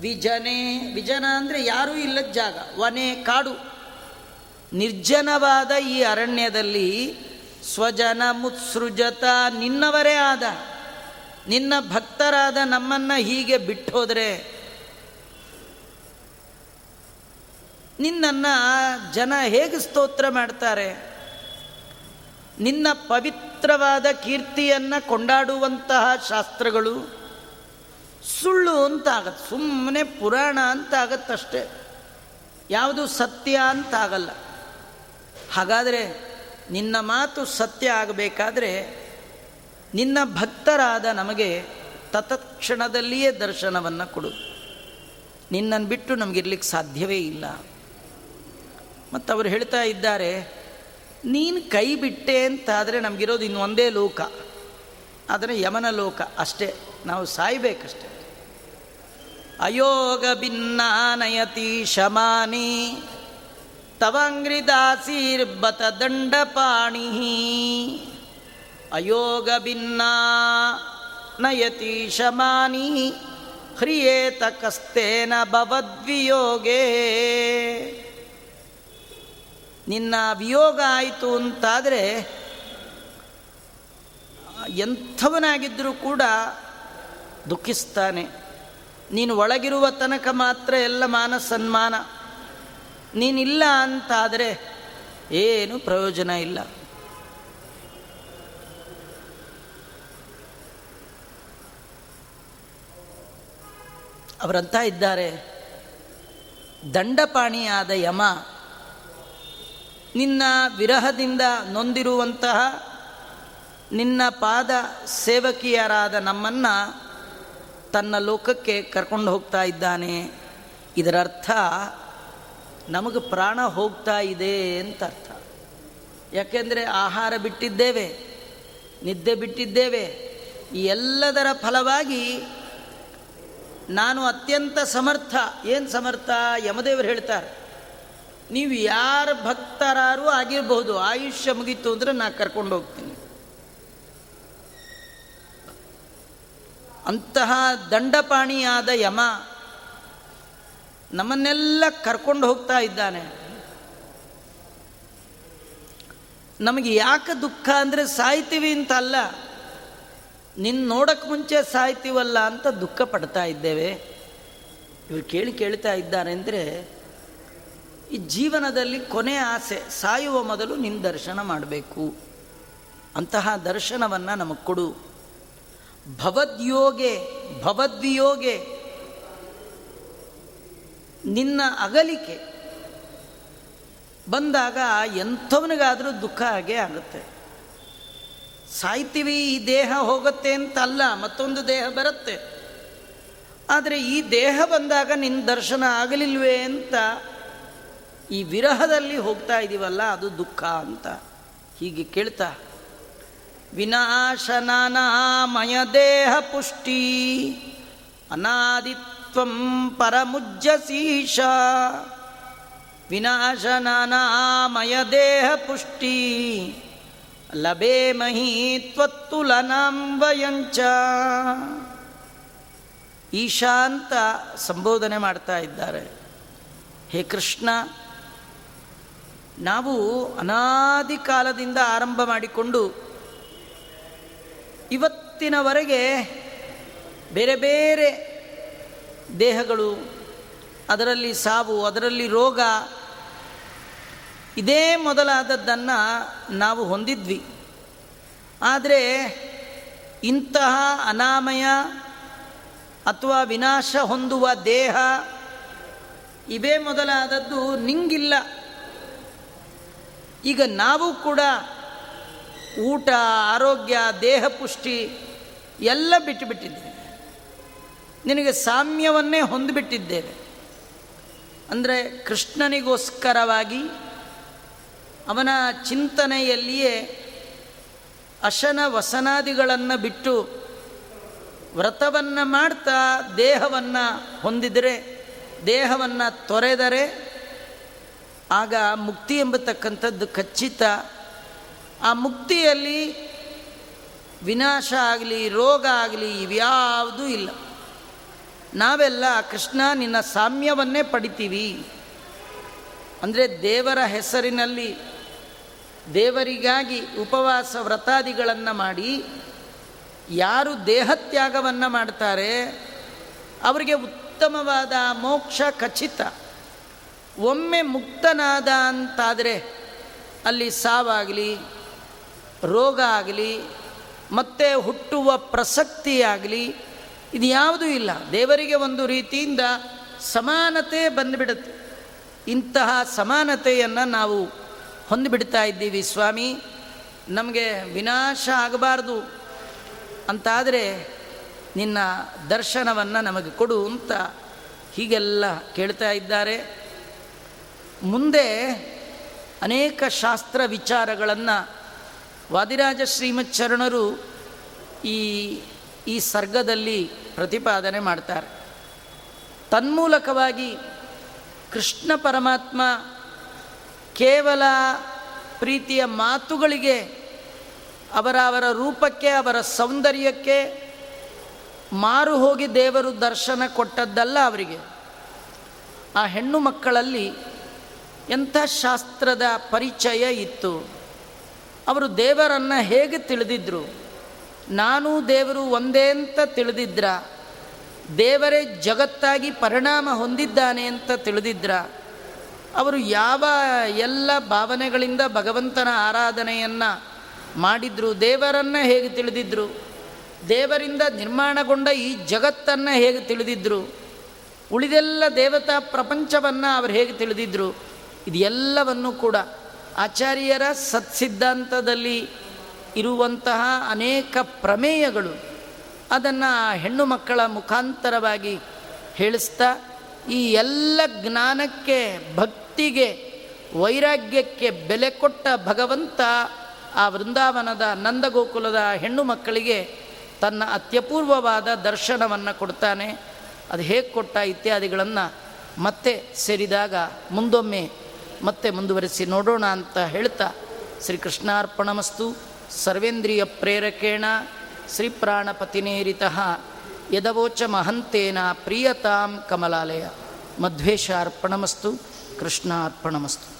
ವಿಜನೆ, ವಿಜನ ಅಂದರೆ ಯಾರೂ ಇಲ್ಲದ ಜಾಗ, ವನೆ, ಕಾಡು. ನಿರ್ಜನವಾದ ಈ ಅರಣ್ಯದಲ್ಲಿ ಸ್ವಜನ, ಮುತ್ಸೃಜತ ನಿನ್ನವರೇ ಆದ. ನಿನ್ನ ಭಕ್ತರಾದ ನಮ್ಮನ್ನು ಹೀಗೆ ಬಿಟ್ಟೋದ್ರೆ ನಿನ್ನನ್ನು ಜನ ಹೇಗೆ ಸ್ತೋತ್ರ ಮಾಡ್ತಾರೆ? ನಿನ್ನ ಪವಿತ್ರವಾದ ಕೀರ್ತಿಯನ್ನು ಕೊಂಡಾಡುವಂತಹ ಶಾಸ್ತ್ರಗಳು ಸುಳ್ಳು ಅಂತ ಆಗತ್ತೆ ಸುಮ್ಮನೆ ಪುರಾಣ ಅಂತ ಆಗತ್ತಷ್ಟೇ ಯಾವುದು ಸತ್ಯ ಅಂತ ಆಗಲ್ಲ ಹಾಗಾದರೆ ನಿನ್ನ ಮಾತು ಸತ್ಯ ಆಗಬೇಕಾದ್ರೆ ನಿನ್ನ ಭಕ್ತರಾದ ನಮಗೆ ತತ್ಕ್ಷಣದಲ್ಲಿಯೇ ದರ್ಶನವನ್ನು ಕೊಡು. ನಿನ್ನನ್ನು ಬಿಟ್ಟು ನಮಗಿರ್ಲಿಕ್ಕೆ ಸಾಧ್ಯವೇ ಇಲ್ಲ. ಮತ್ತು ಅವರು ಹೇಳ್ತಾ ಇದ್ದಾರೆ, ನೀನು ಕೈ ಬಿಟ್ಟೆ ಅಂತಾದರೆ ನಮಗಿರೋದು ಇನ್ನು ಒಂದೇ ಲೋಕ. ಆದರೆ ಯಮನ ಲೋಕ ಅಷ್ಟೇ. ನಾವು ಸಾಯ್ಬೇಕಷ್ಟೆ. ಅಯೋಗ ಭಿನ್ನಾನಯತಿ ಶಮಾನಿ ತವಂಗ್ರಿದಾಸೀರ್ಬತ ದಂಡಪಾಣಿ ಅಯೋಗ ಭಿನ್ನಾ ನಯತಿ ಶಮಾನಿ ಹ್ರಿಯೇತ ಕಸ್ತೇನ ಭವದ್ವಿಯೋಗೇ. ನಿನ್ನ ವಿಯೋಗ ಆಯಿತು ಅಂತಾದರೆ ಎಂಥವನಾಗಿದ್ದರೂ ಕೂಡ ದುಃಖಿಸ್ತಾನೆ. ನೀನು ಒಳಗಿರುವ ತನಕ ಮಾತ್ರ ಎಲ್ಲ ಮಾನ ಸನ್ಮಾನ ನೀನಿಲ್ಲ ಅಂತಾದರೆ ಏನು ಪ್ರಯೋಜನ ಇಲ್ಲ. ಅವರಂತ ಇದ್ದಾರೆ. ದಂಡಪಾಣಿಯಾದ ಯಮ ನಿನ್ನ ವಿರಹದಿಂದ ನೊಂದಿರುವಂತಹ ನಿನ್ನ ಪಾದ ಸೇವಕಿಯರಾದ ನಮ್ಮನ್ನು ತನ್ನ ಲೋಕಕ್ಕೆ ಕರ್ಕೊಂಡು ಹೋಗ್ತಾ ಇದ್ದಾನೆ. ಇದರರ್ಥ ನಮಗೆ ಪ್ರಾಣ ಹೋಗ್ತಾ ಇದೆ ಅಂತ ಅರ್ಥ. ಯಾಕೆಂದರೆ ಆಹಾರ ಬಿಟ್ಟಿದ್ದೇವೆ, ನಿದ್ದೆ ಬಿಟ್ಟಿದ್ದೇವೆ. ಈ ಎಲ್ಲದರ ಫಲವಾಗಿ ನಾನು ಅತ್ಯಂತ ಸಮರ್ಥ. ಏನು ಸಮರ್ಥ? ಯಮದೇವರು ಹೇಳ್ತಾರೆ, ನೀವು ಯಾರ ಭಕ್ತರಾರು ಆಗಿರಬಹುದು. ಆಯುಷ್ಯ ಮುಗೀತು ಅಂದರೆ ನಾನು ಕರ್ಕೊಂಡು ಹೋಗ್ತೀನಿ. ಅಂತಹ ದಂಡಪಾಣಿಯಾದ ಯಮ ನಮ್ಮನ್ನೆಲ್ಲ ಕರ್ಕೊಂಡು ಹೋಗ್ತಾ ಇದ್ದಾನೆ. ನಮಗೆ ಯಾಕೆ ದುಃಖ ಅಂದರೆ ಸಾಯ್ತೀವಿ ಅಂತ ಅಲ್ಲ. ನಿನ್ನ ನೋಡಕ್ಕೆ ಮುಂಚೆ ಸಾಯ್ತೀವಲ್ಲ ಅಂತ ದುಃಖ ಪಡ್ತಾ ಇದ್ದೇವೆ. ಇವ್ರು ಕೇಳಿ ಕೇಳ್ತಾ ಇದ್ದಾನೆ ಅಂದರೆ ಈ ಜೀವನದಲ್ಲಿ ಕೊನೆ ಆಸೆ, ಸಾಯುವ ಮೊದಲು ನಿನ್ನ ದರ್ಶನ ಮಾಡಬೇಕು. ಅಂತಹ ದರ್ಶನವನ್ನು ನಮಗೆ ಕೊಡು. ಭವದ್ಯೋಗೆ, ಭವದ್ವಿಯೋಗೆ, ನಿನ್ನ ಅಗಲಿಕೆ ಬಂದಾಗ ಎಂಥವನಿಗಾದರೂ ದುಃಖ ಹಾಗೆ ಆಗುತ್ತೆ. ಸಾಯ್ತೀವಿ, ಈ ದೇಹ ಹೋಗುತ್ತೆ ಅಂತ ಅಲ್ಲ ಮತ್ತೊಂದು ದೇಹ ಬರುತ್ತೆ. ಆದರೆ ಈ ದೇಹ ಬಂದಾಗ ನಿನ್ನ ದರ್ಶನ ಆಗಲಿಲ್ವೇ ಅಂತ ಈ ವಿರಹದಲ್ಲಿ ಹೋಗ್ತಾ ಇದ್ದೀವಲ್ಲ ಅದು ದುಃಖ ಅಂತ ಹೀಗೆ ಕೇಳ್ತಾ ವಿನಾಶನಾನಾಮಯ ದೇಹ ಪುಷ್ಟಿ ಅನಾದಿತ್ವಂ ಪರಮುಜ್ಜಸೀಶ. ವಿನಾಶನಾನಾಮಯ ದೇಹ ಪುಷ್ಟಿ ಲಭೇ ಮಹಿ ತ್ವತ್ತುಲನಾಂಬಯಂಚ ಈಶಾ ಸಂಬೋಧನೆ ಮಾಡ್ತಾ ಇದ್ದಾರೆ. ಹೇ ಕೃಷ್ಣ, ನಾವು ಅನಾದಿ ಕಾಲದಿಂದ ಆರಂಭ ಮಾಡಿಕೊಂಡು ಇವತ್ತಿನವರೆಗೆ ಬೇರೆ ಬೇರೆ ದೇಹಗಳು, ಅದರಲ್ಲಿ ಸಾವು, ಅದರಲ್ಲಿ ರೋಗ, ಇದೇ ಮೊದಲಾದದ್ದನ್ನು ನಾವು ಹೊಂದಿದ್ವಿ. ಆದರೆ ಇಂತಹ ಅನಾಮಯ ಅಥವಾ ವಿನಾಶ ಹೊಂದುವ ದೇಹ ಇವೇ ಮೊದಲಾದದ್ದು ನಿಂಗಿಲ್ಲ. ಈಗ ನಾವು ಕೂಡ ಊಟ, ಆರೋಗ್ಯ, ದೇಹ ಪುಷ್ಟಿ ಎಲ್ಲ ಬಿಟ್ಟುಬಿಟ್ಟಿದ್ದೇವೆ ನಿನಗೆ ಸಾಮ್ಯವನ್ನೇ ಹೊಂದಿಬಿಟ್ಟಿದ್ದೇವೆ ಅಂದರೆ ಕೃಷ್ಣನಿಗೋಸ್ಕರವಾಗಿ ಅವನ ಚಿಂತನೆಯಲ್ಲಿಯೇ ಅಶನ ವಸನಾದಿಗಳನ್ನು ಬಿಟ್ಟು ವ್ರತವನ್ನು ಮಾಡ್ತಾ ದೇಹವನ್ನು ಹೊಂದಿದರೆ, ದೇಹವನ್ನು ತೊರೆದರೆ ಆಗ ಮುಕ್ತಿ ಎಂಬತಕ್ಕಂಥದ್ದು ಖಚಿತ ಆ ಮುಕ್ತಿಯಲ್ಲಿ ವಿನಾಶ ಆಗಲಿ, ರೋಗ ಆಗಲಿ ಇವ್ಯಾವುದೂ ಇಲ್ಲ. ನಾವೆಲ್ಲ ಕೃಷ್ಣ ನಿನ್ನ ಸಾಮ್ಯವನ್ನೇ ಪಡಿತೀವಿ. ಅಂದರೆ ದೇವರ ಹೆಸರಿನಲ್ಲಿ ದೇವರಿಗಾಗಿ ಉಪವಾಸ ವ್ರತಾದಿಗಳನ್ನು ಮಾಡಿ, ಯಾರು ದೇಹತ್ಯಾಗವನ್ನು ಮಾಡ್ತಾರೆ, ಅವರಿಗೆ ಉತ್ತಮವಾದ ಮೋಕ್ಷ ಖಚಿತ. ಒಮ್ಮೆ ಮುಕ್ತನಾದ ಅಂತಾದರೆ ಅಲ್ಲಿ ಸಾವಾಗಲಿ ರೋಗ ಆಗಲಿ, ಮತ್ತೆ ಹುಟ್ಟುವ ಪ್ರಸಕ್ತಿಯಾಗಲಿ ಇದು ಯಾವುದೂ ಇಲ್ಲ. ದೇವರಿಗೆ ಒಂದು ರೀತಿಯಿಂದ ಸಮಾನತೆ ಬಂದುಬಿಡುತ್ತೆ. ಇಂತಹ ಸಮಾನತೆಯನ್ನು ನಾವು ಹೊಂದಿಬಿಡ್ತಾ ಇದ್ದೀವಿ ಸ್ವಾಮಿ. ನಮಗೆ ವಿನಾಶ ಆಗಬಾರ್ದು. ಅಂತಾದರೆ ನಿನ್ನ ದರ್ಶನವನ್ನು ನಮಗೆ ಕೊಡು ಅಂತ ಹೀಗೆಲ್ಲ ಕೇಳ್ತಾ ಇದ್ದಾರೆ. ಮುಂದೆ ಅನೇಕ ಶಾಸ್ತ್ರ ವಿಚಾರಗಳನ್ನು ವಾದಿರಾಜ ಶ್ರೀಮಚ್ಚರಣರು ಈ ಈ ಸರ್ಗದಲ್ಲಿ ಪ್ರತಿಪಾದನೆ ಮಾಡ್ತಾರೆ. ತನ್ಮೂಲಕವಾಗಿ ಕೃಷ್ಣ ಪರಮಾತ್ಮ ಕೇವಲ ಪ್ರೀತಿಯ ಮಾತುಗಳಿಗೆ ಅವರ ಅವರ ರೂಪಕ್ಕೆ, ಅವರ ಸೌಂದರ್ಯಕ್ಕೆ ಮಾರು ಹೋಗಿ ದೇವರು ದರ್ಶನ ಕೊಟ್ಟದ್ದಲ್ಲ ಅವರಿಗೆ. ಆ ಹೆಣ್ಣು ಮಕ್ಕಳಲ್ಲಿ ಎಂಥ ಶಾಸ್ತ್ರದ ಪರಿಚಯ ಇತ್ತು? ಅವರು ದೇವರನ್ನು ಹೇಗೆ ತಿಳಿದಿದ್ರು? ನಾನು ದೇವರು ಒಂದೇ ಅಂತ ತಿಳಿದಿದ್ರ? ದೇವರೇ ಜಗತ್ತಾಗಿ ಪರಿಣಾಮ ಹೊಂದಿದ್ದಾನೆ ಅಂತ ತಿಳಿದಿದ್ರ? ಅವರು ಯಾವ ಎಲ್ಲ ಭಾವನೆಗಳಿಂದ ಭಗವಂತನ ಆರಾಧನೆಯನ್ನು ಮಾಡಿದ್ರು? ದೇವರನ್ನು ಹೇಗೆ ತಿಳಿದಿದ್ರು? ದೇವರಿಂದ ನಿರ್ಮಾಣಗೊಂಡ ಈ ಜಗತ್ತನ್ನು ಹೇಗೆ ತಿಳಿದಿದ್ರು? ಉಳಿದೆಲ್ಲ ದೇವತಾ ಪ್ರಪಂಚವನ್ನು ಅವರು ಹೇಗೆ ತಿಳಿದಿದ್ರು? ಇದೆಲ್ಲವನ್ನು ಕೂಡ ಆಚಾರ್ಯರ ಸತ್ಸಿದ್ಧಾಂತದಲ್ಲಿ ಇರುವಂತಹ ಅನೇಕ ಪ್ರಮೇಯಗಳು ಅದನ್ನು ಹೆಣ್ಣು ಮಕ್ಕಳ ಮುಖಾಂತರವಾಗಿ ಹೇಳಿಸ್ತಾ, ಈ ಎಲ್ಲ ಜ್ಞಾನಕ್ಕೆ, ಭಕ್ತಿಗೆ, ವೈರಾಗ್ಯಕ್ಕೆ ಬೆಲೆ ಕೊಟ್ಟ ಭಗವಂತ ಆ ವೃಂದಾವನದ ನಂದಗೋಕುಲದ ಹೆಣ್ಣು ಮಕ್ಕಳಿಗೆ ತನ್ನ ಅತ್ಯಪೂರ್ವವಾದ ದರ್ಶನವನ್ನು ಕೊಡ್ತಾನೆ. ಅದು ಹೇಗೆ ಕೊಟ್ಟ ಇತ್ಯಾದಿಗಳನ್ನು ಮತ್ತೆ ಸೇರಿದಾಗ ಮುಂದೊಮ್ಮೆ ಮತ್ತೆ ಮುಂದುವರಿಸಿ ನೋಡೋಣ ಅಂತ ಹೇಳ್ತಾ ಶ್ರೀಕೃಷ್ಣಾರ್ಪಣಮಸ್ತು ಸರ್ವೇಂದ್ರಿಯ ಪ್ರೇರಕೇಣ ಶ್ರೀಪ್ರಾಣಪತಿನೇರಿತ ಯದವೋಚ ಮಹಂತೇನ ಪ್ರಿಯತಾಂ ಕಮಲಾಲಯ ಮಧ್ವೇಶ ಕೃಷ್ಣಾರ್ಪಣಮಸ್ತು.